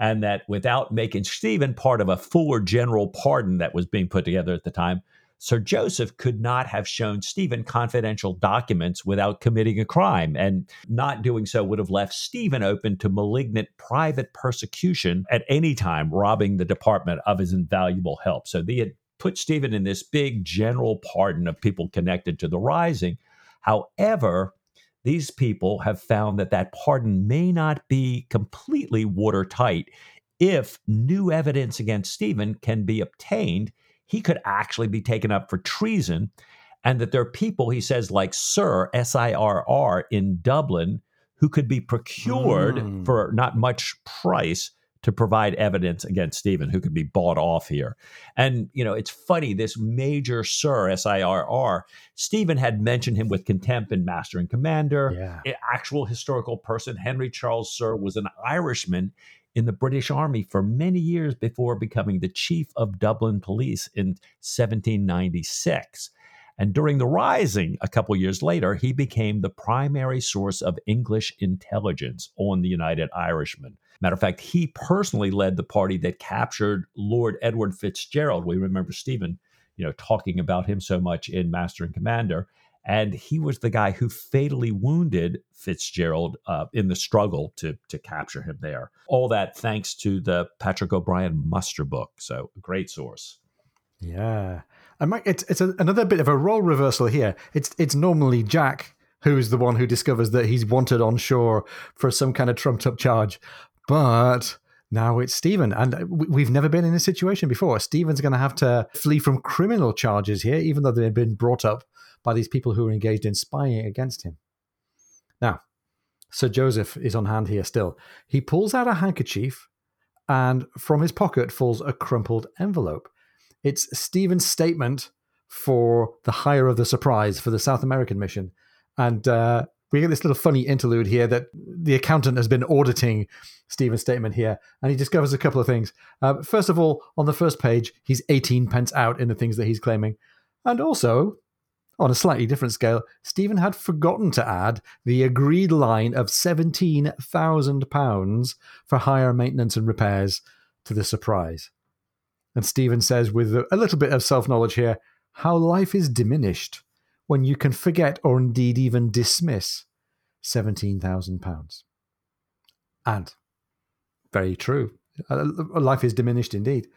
and that without making Stephen part of a fuller general pardon that was being put together at the time, Sir Joseph could not have shown Stephen confidential documents without committing a crime, and not doing so would have left Stephen open to malignant private persecution at any time, robbing the department of his invaluable help. So they had put Stephen in this big general pardon of people connected to the rising. However, these people have found that that pardon may not be completely watertight. If new evidence against Stephen can be obtained, he could actually be taken up for treason. and that there are people, he says, like Sirr, S I R R, in Dublin, who could be procured Mm. for not much price to provide evidence against Stephen, who could be bought off here. And, you know, it's funny, this Major Sirr, S I R R, Stephen had mentioned him with contempt in Master and Commander. Yeah. An actual historical person, Henry Charles Sirr, was an Irishman in the British Army for many years before becoming the chief of Dublin Police in 1796. And during the Rising, a couple years later, he became the primary source of English intelligence on the United Irishmen. Matter of fact, he personally led the party that captured Lord Edward Fitzgerald. We remember Stephen, you know, talking about him so much in Master and Commander. And he was the guy who fatally wounded Fitzgerald uh, in the struggle to to capture him there. All that thanks to the Patrick O'Brian muster book. So great source. Yeah, and Mike, it's it's a, another bit of a role reversal here. It's it's normally Jack who's the one who discovers that he's wanted on shore for some kind of trumped up charge, but now it's Stephen, and we- we've never been in this situation before. Stephen's going to have to flee from criminal charges here, even though they've been brought up by these people who are engaged in spying against him. Now, Sir Joseph is on hand here still. He pulls out a handkerchief, and from his pocket falls a crumpled envelope. It's Stephen's statement for the hire of the surprise for the South American mission. And uh, we get this little funny interlude here that the accountant has been auditing Stephen's statement here, and he discovers a couple of things. Uh, first of all, on the first page, he's 18 pence out in the things that he's claiming. And also, on a slightly different scale, Stephen had forgotten to add the agreed line of £17,000 for hire, maintenance, and repairs to the surprise. And Stephen says, with a little bit of self knowledge here, how life is diminished when you can forget or indeed even dismiss £17,000. And very true. Uh, Life is diminished indeed.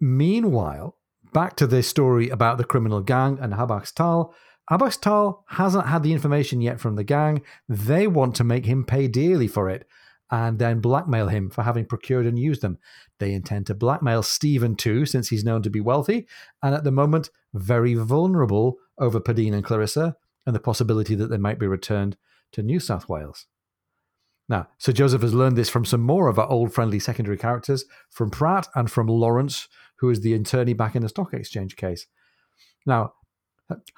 Meanwhile, back to this story about the criminal gang and Habachtsthal. Habachtsthal hasn't had the information yet from the gang. They want to make him pay dearly for it and then blackmail him for having procured and used them. They intend to blackmail Stephen too, since he's known to be wealthy and at the moment very vulnerable over Padeen and Clarissa and the possibility that they might be returned to New South Wales. Now, Sir Joseph has learned this from some more of our old friendly secondary characters, from Pratt and from Lawrence, who is the attorney back in the stock exchange case. Now,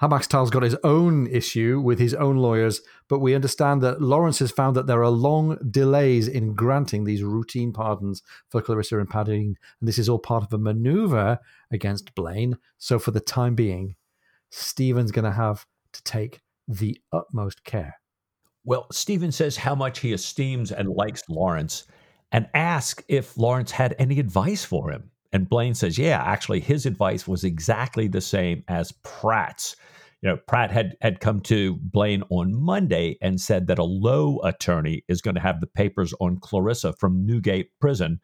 Habachtsthal's got his own issue with his own lawyers, but we understand that Lawrence has found that there are long delays in granting these routine pardons for Clarissa and Padeen, and this is all part of a maneuver against Blaine. So, for the time being, Stephen's going to have to take the utmost care. Well, Stephen says how much he esteems and likes Lawrence and asks if Lawrence had any advice for him. And Blaine says, yeah, actually, his advice was exactly the same as Pratt's. You know, Pratt had, had come to Blaine on Monday and said that a low attorney is going to have the papers on Clarissa from Newgate Prison,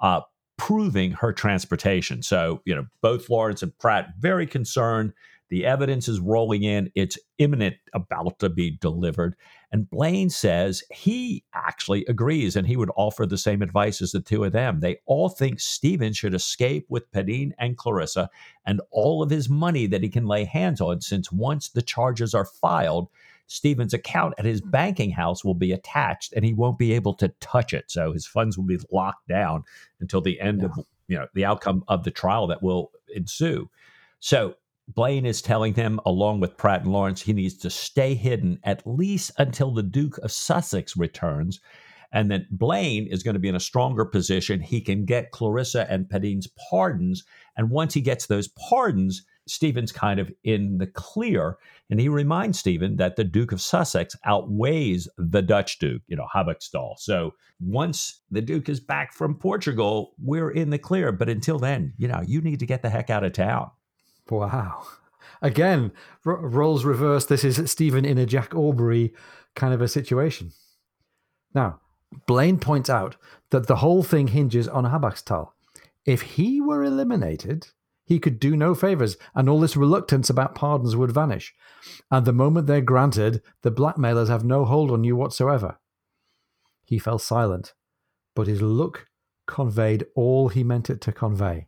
uh, proving her transportation. So, you know, both Lawrence and Pratt very concerned. The evidence is rolling in. It's imminent, about to be delivered. And Blaine says he actually agrees and he would offer the same advice as the two of them. They all think Stephen should escape with Padeen and Clarissa and all of his money that he can lay hands on, since once the charges are filed, Stephen's account at his banking house will be attached and he won't be able to touch it. So his funds will be locked down until the end of you know the outcome of the trial that will ensue. So Blaine is telling him, along with Pratt and Lawrence, he needs to stay hidden at least until the Duke of Sussex returns. And that Blaine is going to be in a stronger position. He can get Clarissa and Padeen's pardons. And once he gets those pardons, Stephen's kind of in the clear. And he reminds Stephen that the Duke of Sussex outweighs the Dutch Duke, you know, Habachtsthal. So once the Duke is back from Portugal, we're in the clear. But until then, you know, you need to get the heck out of town. Wow. Again, r- roles reversed. This is Stephen in a Jack Aubrey kind of a situation. Now, Blaine points out that the whole thing hinges on Habachtsthal. If he were eliminated, he could do no favors, and all this reluctance about pardons would vanish. And the moment they're granted, the blackmailers have no hold on you whatsoever. He fell silent, but his look conveyed all he meant it to convey.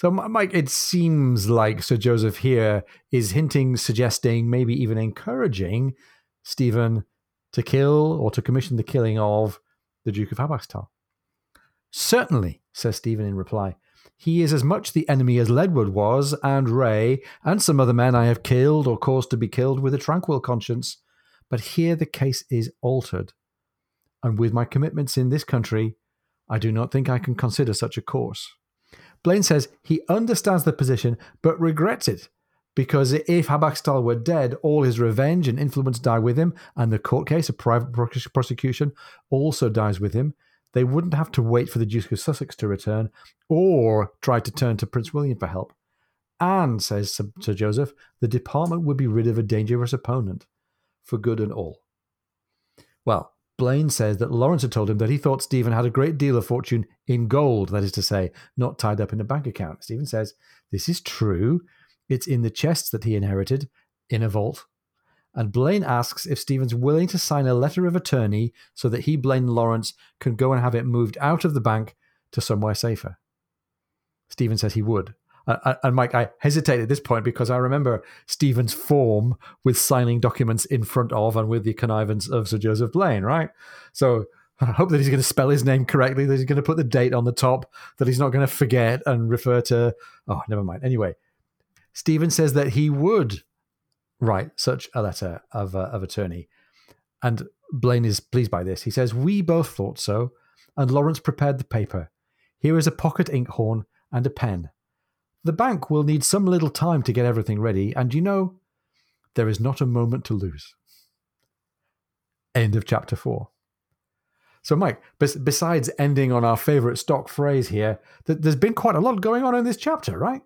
So, Mike, it seems like Sir Joseph here is hinting, suggesting, maybe even encouraging Stephen to kill or to commission the killing of the Duke of Habachtsthal. Certainly, says Stephen in reply. He is as much the enemy as Ledward was, and Wray, and some other men I have killed or caused to be killed with a tranquil conscience. But here the case is altered. And with my commitments in this country, I do not think I can consider such a course. Blaine says he understands the position, but regrets it because if Habachtsthal were dead, all his revenge and influence die with him, and the court case, a private prosecution, also dies with him. They wouldn't have to wait for the Duke of Sussex to return or try to turn to Prince William for help. And, says Sir Joseph, the department would be rid of a dangerous opponent for good and all. Well, Blaine says that Lawrence had told him that he thought Stephen had a great deal of fortune in gold, that is to say, not tied up in a bank account. Stephen says, This is true. It's in the chests that he inherited in a vault. And Blaine asks if Stephen's willing to sign a letter of attorney so that he, Blaine Lawrence, can go and have it moved out of the bank to somewhere safer. Stephen says he would. And Mike, I hesitate at this point because I remember Stephen's form with signing documents in front of and with the connivance of Sir Joseph Blaine, right? So I hope that he's going to spell his name correctly, that he's going to put the date on the top, that he's not going to forget and refer to. Oh, never mind. Anyway, Stephen says that he would write such a letter of, uh, of attorney. And Blaine is pleased by this. He says, We both thought so, and Lawrence prepared the paper. Here is a pocket inkhorn and a pen. The bank will need some little time to get everything ready, and you know, there is not a moment to lose. End of chapter four. So, Mike, besides ending on our favorite stock phrase here, there's been quite a lot going on in this chapter, right?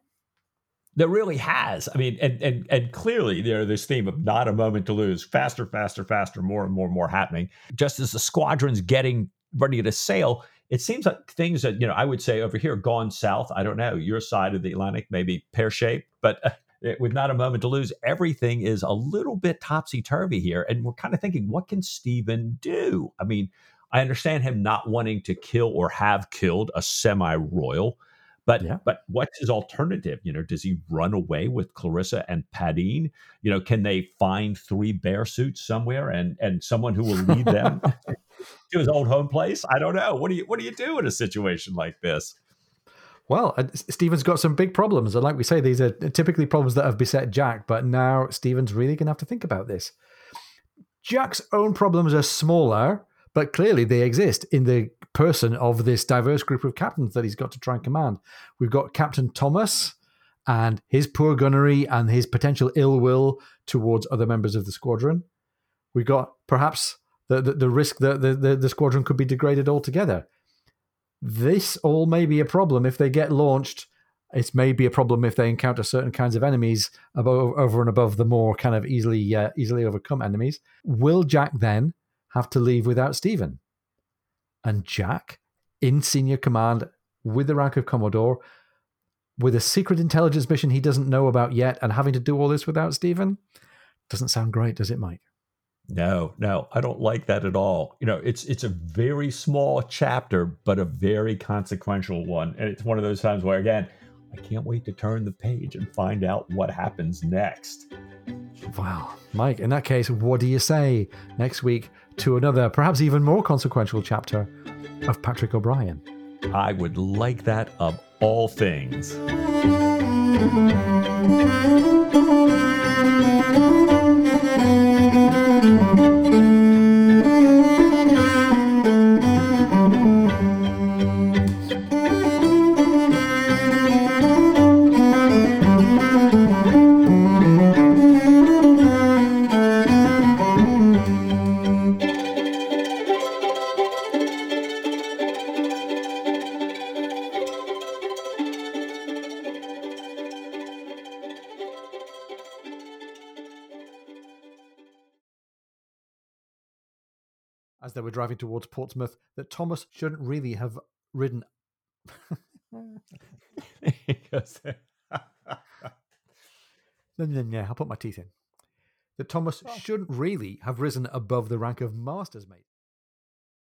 There really has. I mean, and and and clearly there this theme of not a moment to lose, faster, faster, faster, more and more and more happening. Just as the squadron's getting ready to sail, it seems like things that you know I would say over here gone south. I don't know your side of the Atlantic, maybe pear shaped, but uh, with not a moment to lose, everything is a little bit topsy turvy here, and we're kind of thinking, what can Stephen do? I mean, I understand him not wanting to kill or have killed a semi royal. But yeah. but what's his alternative? You know, does he run away with Clarissa and Padeen? You know, can they find three bear suits somewhere and and someone who will lead them to his old home place? I don't know. What do you what do you do in a situation like this? Well, uh, Stephen's got some big problems, and like we say, these are typically problems that have beset Jack. But now Stephen's really going to have to think about this. Jack's own problems are smaller, but clearly they exist in the person of this diverse group of captains that he's got to try and command. We've got Captain Thomas and his poor gunnery and his potential ill will towards other members of the squadron. We've got perhaps the, the, the risk that the, the, the squadron could be degraded altogether. This all may be a problem if they get launched. It may be a problem if they encounter certain kinds of enemies above, over and above the more kind of easily uh, easily overcome enemies. Will Jack then have to leave without Stephen? And Jack in senior command with the rank of Commodore, with a secret intelligence mission he doesn't know about yet, and having to do all this without Stephen, doesn't sound great, does it, Mike? No, no, I don't like that at all. You know, it's it's a very small chapter, but a very consequential one, and it's one of those times where, again, I can't wait to turn the page and find out what happens next. Wow, Mike. In that case, what do you say next week to another, perhaps even more consequential chapter of Patrick O'Brian. I would like that of all things. Driving towards Portsmouth that Thomas shouldn't really have ridden. then yeah, I'll put my teeth in. That Thomas shouldn't really have risen above the rank of master's mate.